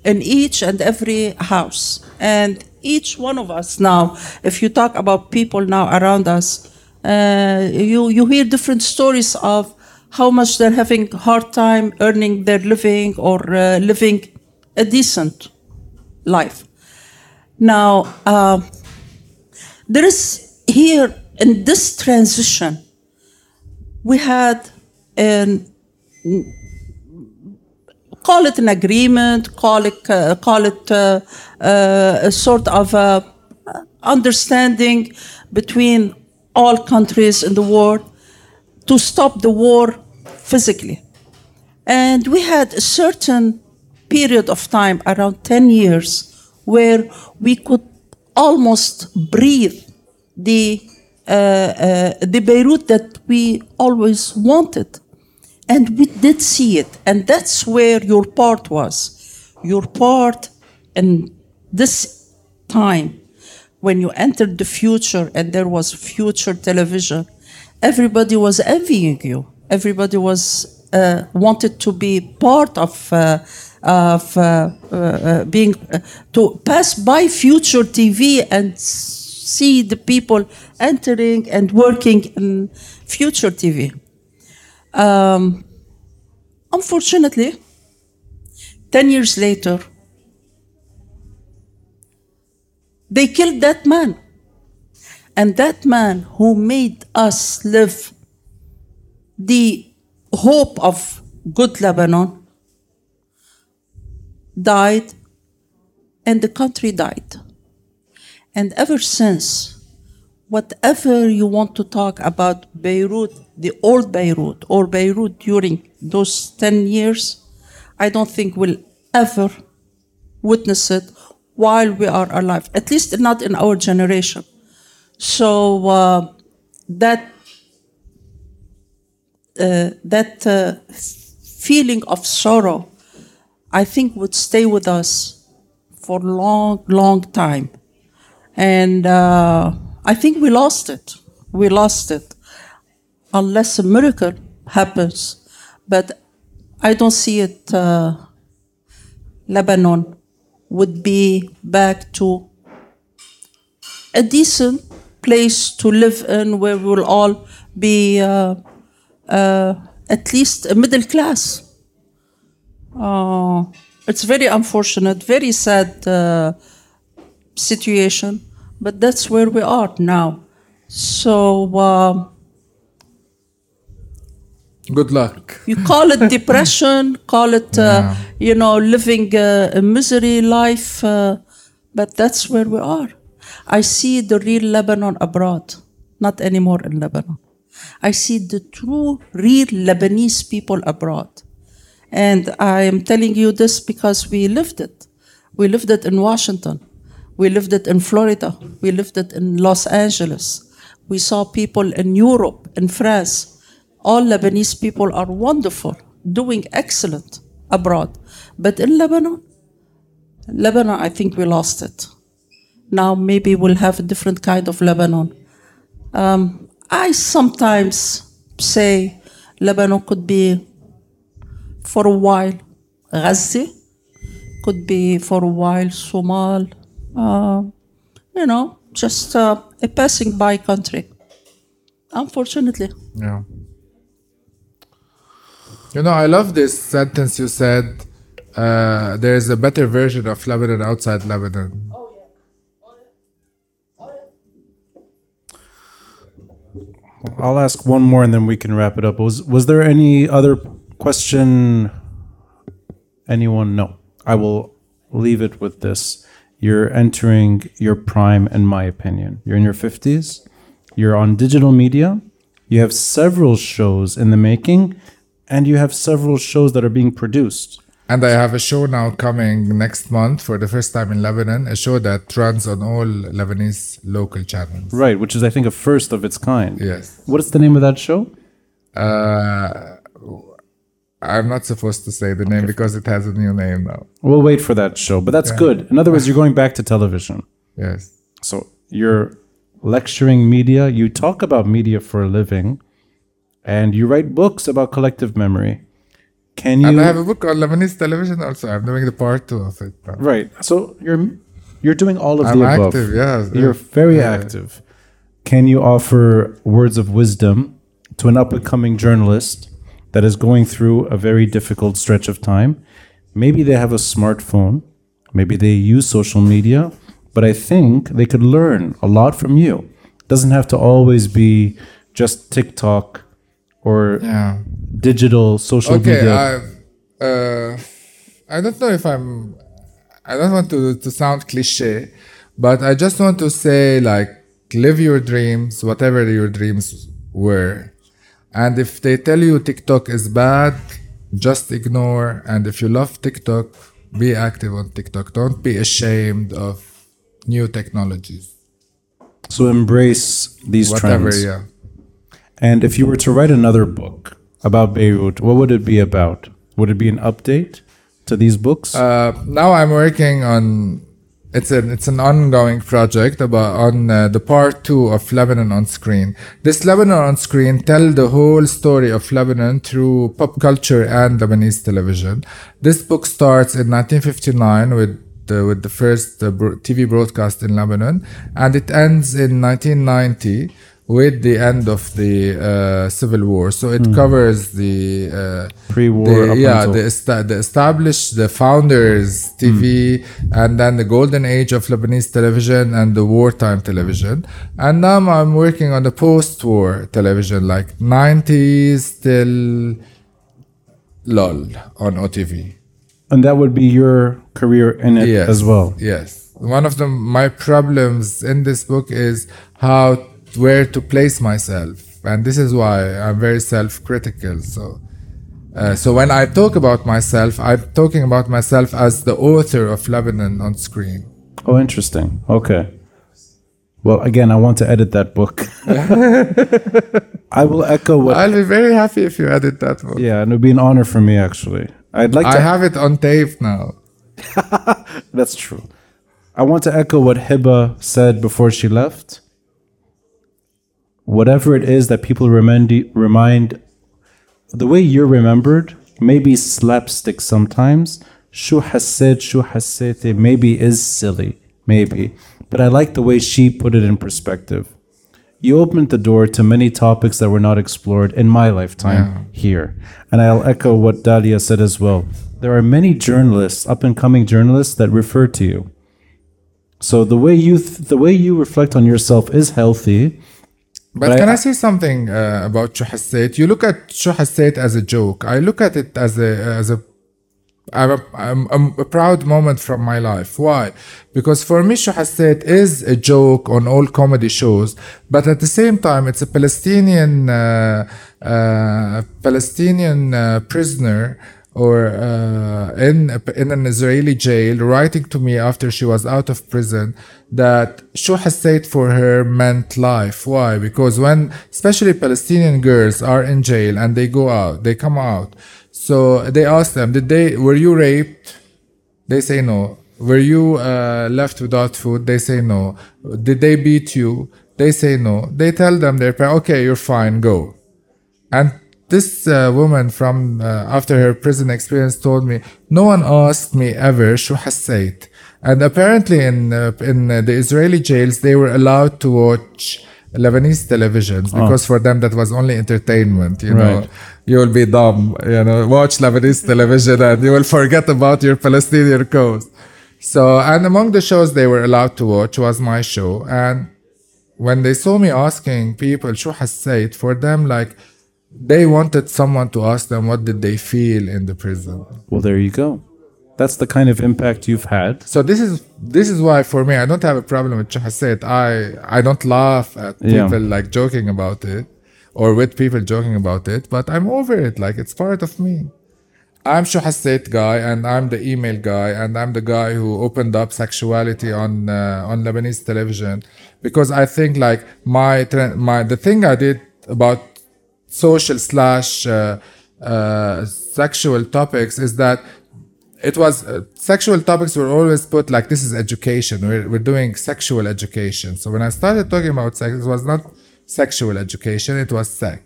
in each and every house. And each one of us now, if you talk about people now around us, uh, you, you hear different stories of how much they're having hard time earning their living or uh, living a decent life. Now, uh, there is here in this transition, we had an call it an agreement, call it uh, call it uh, uh, a sort of uh, understanding between all countries in the world to stop the war physically. And we had a certain period of time, around 10 years, where we could almost breathe the, uh, uh, the Beirut that we always wanted. And we did see it. And that's where your part was. Your part in this time when you entered the future and there was future television, everybody was envying you. Everybody was uh, wanted to be part of uh, of uh, uh, uh, being uh, to pass by future TV and see the people entering and working in future TV. Um, unfortunately, ten years later, they killed that man. And that man who made us live the hope of good Lebanon died, and the country died. And ever since, whatever you want to talk about Beirut, the old Beirut, or Beirut during those 10 years, I don't think we'll ever witness it while we are alive, at least not in our generation. So uh, that that uh, feeling of sorrow, I think, would stay with us for long, long time, and uh, I think we lost it. We lost it, unless a miracle happens. But I don't see it. Uh, Lebanon would be back to a decent place to live in where we'll all be uh, uh, at least a middle class. Uh, it's very unfortunate, very sad uh, situation, but that's where we are now. So uh, Good luck. you call it depression, call it, uh, you know, living uh, a misery life, uh, but that's where we are. I see the real Lebanon abroad, not anymore in Lebanon. I see the true, real Lebanese people abroad. And I am telling you this because we lived it. We lived it in Washington. We lived it in Florida. We lived it in Los Angeles. We saw people in Europe, in France. All Lebanese people are wonderful, doing excellent abroad. But in Lebanon, Lebanon, I think we lost it. Now maybe we'll have a different kind of Lebanon. Um, I sometimes say Lebanon could be for a while Gaza, could be for a while Somal, uh, you know, just uh, a passing by country. Unfortunately. Yeah. You know, I love this sentence you said. Uh, there is a better version of Lebanon outside Lebanon. I'll ask one more and then we can wrap it up. Was was there any other question? Anyone? No. I will leave it with this. You're entering your prime, in my opinion. You're in your 50s. You're on digital media. You have several shows in the making, and you have several shows that are being produced. And I have a show now coming next month for the first time in Lebanon, a show that runs on all Lebanese local channels. Right, which is, I think, a first of its kind. Yes. What is the name of that show? Uh, I'm not supposed to say the name because it has a new name now. We'll wait for that show, but that's good. In other words, you're going back to television. Yes. So you're lecturing media, you talk about media for a living, and you write books about collective memory. Can you And I have a book on Lebanese television also. I'm doing the part two of it. now. Right. So you're you're doing all of I'm the above. active, yes. You're Yeah. very Yeah. active. Can you offer words of wisdom to an up and coming journalist that is going through a very difficult stretch of time? Maybe they have a smartphone, maybe they use social media, but I think they could learn a lot from you. doesn't have to always be just TikTok or Yeah. Digital social Okay, media. I, uh, I don't know if I'm. I don't want to to sound cliche, but I just want to say like live your dreams, whatever your dreams were, and if they tell you TikTok is bad, just ignore. And if you love TikTok, be active on TikTok. Don't be ashamed of new technologies. so embrace these Whatever, trends. yeah. And if you were to write another book about Beirut, what would it be about? Would it be an update to these books? Uh, now I'm working on it's an it's an ongoing project about on uh, the part two of Lebanon on screen. This Lebanon on screen tell the whole story of Lebanon through pop culture and Lebanese television. This book starts in 1959 with the, with the first uh, TV broadcast in Lebanon, and it ends in 1990 with the end of the uh, civil war. So it covers the uh, Pre-war the- yeah, the, esta- the established, the founders TV, and then the golden age of Lebanese television and the wartime television. And now I'm working on the post-war television, like 90s till LOL on OTV. and that would be your career in it Yes. as well. Yes. One of the my problems in this book is how where to place myself, and this is why I'm very self-critical. So, uh, so when I talk about myself, I'm talking about myself as the author of Lebanon on screen. Oh, interesting. Okay. Well, again, I want to edit that book. I will echo what. I'll be very happy if you edit that book. yeah, and it would be an honor for me, actually. I'd like I to. have it on tape now. That's true. I want to echo what Hiba said before she left whatever it is that people remind remind the way you're remembered, maybe slapstick sometimes. Shu hasid, shu hasete, maybe is silly, maybe. But I like the way she put it in perspective. You opened the door to many topics that were not explored in my lifetime yeah. here. And I'll echo what Dalia said as well. There are many journalists, up and coming journalists, that refer to you. So the way you th- the way you reflect on yourself is healthy but, But can I, say something uh, about Shu Hassait? You look at Shu Hassait as a joke. I look at it as a as a I'm a, I'm, I'm a proud moment from my life. Why? Because for me, Shu Hassait is a joke on all comedy shows, but at the same time, it's a Palestinian uh, uh, Palestinian uh, prisoner or uh, in in an Israeli jail writing to me after she was out of prison that Shu Hassait for her meant life. Why? Because when especially Palestinian girls are in jail and they go out, they come out. So they ask them, did they were you raped? They say no. Were you uh, left without food? They say no. Did they beat you? They say no. They tell them parents, okay, you're fine, go. And this uh, woman from uh, after her prison experience told me, no one asked me ever شو حسيت. And apparently in uh, in uh, the Israeli jails they were allowed to watch Lebanese televisions because for them that was only entertainment. You know, Right. you will be dumb. You know, watch Lebanese television and you will forget about your Palestinian cause. So, and among the shows they were allowed to watch was my show. And when they saw me asking people شو حسيت for them like they wanted someone to ask them what did they feel in the prison. Well, there you go. That's the kind of impact you've had. So this is this is why for me I don't have a problem with Chahasset. I I don't laugh at people yeah. like joking about it or with people joking about it, but I'm over it. Like it's part of me. I'm Shuhasset guy and I'm the email guy and I'm the guy who opened up sexuality on uh, on Lebanese television because I think like my my the thing I did about social slash uh, uh, sexual topics is that it was uh, sexual topics were always put like this is education. We're, we're doing sexual education. So when i started talking about sex it was not sexual education it was sex.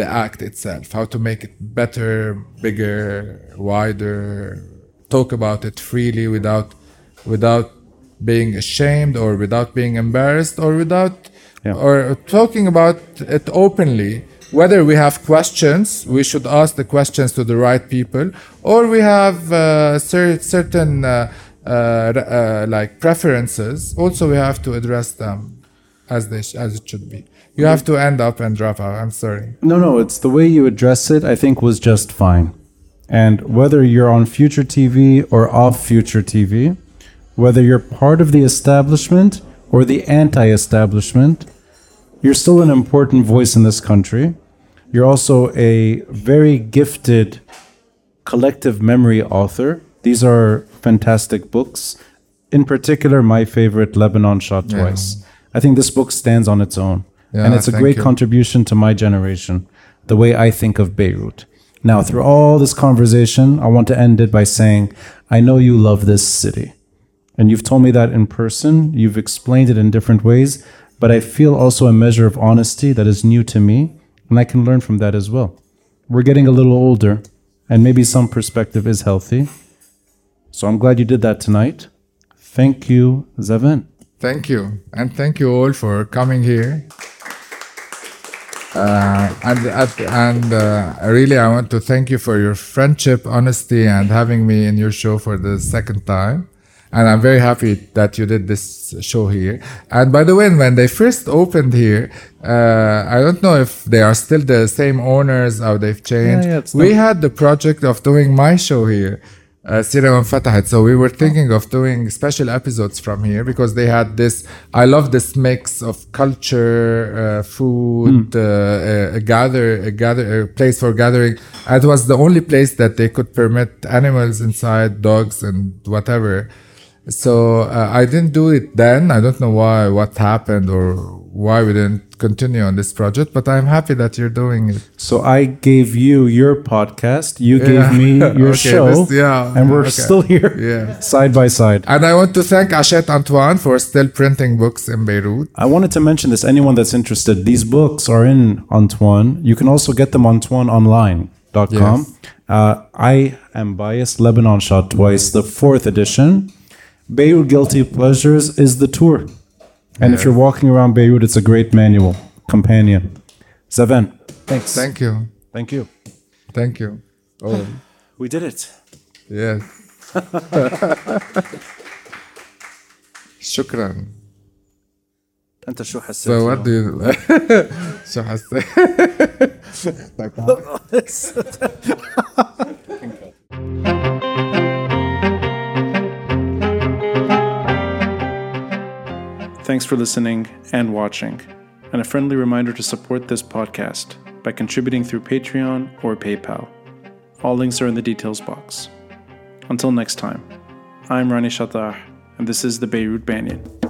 The act itself how to make it better bigger wider talk about it freely without without being ashamed or without being embarrassed or without Yeah. or talking about it openly whether we have questions we should ask the questions to the right people or we have uh, cer- certain uh, uh, uh, like preferences also we have to address them as they as it should be you have to end up and drop out i'm sorry No, no, it's the way you address it, I think, was just fine. And whether you're on future TV or off future TV, whether you're part of the establishment or the anti establishment, you're still an important voice in this country. You're also a very gifted collective memory author. These are fantastic books. In particular, my favorite, Lebanon Shot Twice. I think this book stands on its own. and it's a great you. contribution to my generation, the way I think of Beirut. Now, through all this conversation, I want to end it by saying, I know you love this city. And you've told me that in person, you've explained it in different ways, but I feel also a measure of honesty that is new to me, and I can learn from that as well. We're getting a little older, and maybe some perspective is healthy. So I'm glad you did that tonight. Thank you, Zaven. Thank you, and thank you all for coming here. Uh, and and uh, really, I want to thank you for your friendship, honesty, and having me in your show for the second time. And I'm very happy that you did this show here. And by the way, when they first opened here, uh, I don't know if they are still the same owners or they've changed. yeah, it's we not- had the project of doing my show here. Uh, Sira Fatahat. So we were thinking of doing special episodes from here because they had this. I love this mix of culture, uh, food, uh, a, a gather, a gather, a place for gathering. It was the only place that they could permit animals inside, dogs and whatever. So uh, I didn't do it then. I don't know why, what happened, or why we didn't continue on this project. But I'm happy that you're doing it. So I gave you your podcast, you Yeah. gave me your Okay, show, this- yeah, and we're okay. still here Yeah. side by side. And I want to thank Hachette Antoine for still printing books in Beirut. I wanted to mention this. Anyone that's interested, these books are in Antoine. You can also get them on AntoineOnline.com. Yes. Uh, I am biased. Lebanon shot twice. The fourth edition. Beirut Guilty Pleasures is the tour. And if Yeah. you're walking around Beirut, it's a great manual, companion. Zaven, thanks. Thank you. Thank you. Thank you. Oh, We did it. yes. شكرا. أنت شو حسيت؟ So what do you شو حسيت؟ Thanks for listening and watching, and a friendly reminder to support this podcast by contributing through Patreon or PayPal. All links are in the details box. Until next time, I'm Ronnie Chatah, and this is the Beirut Banyan.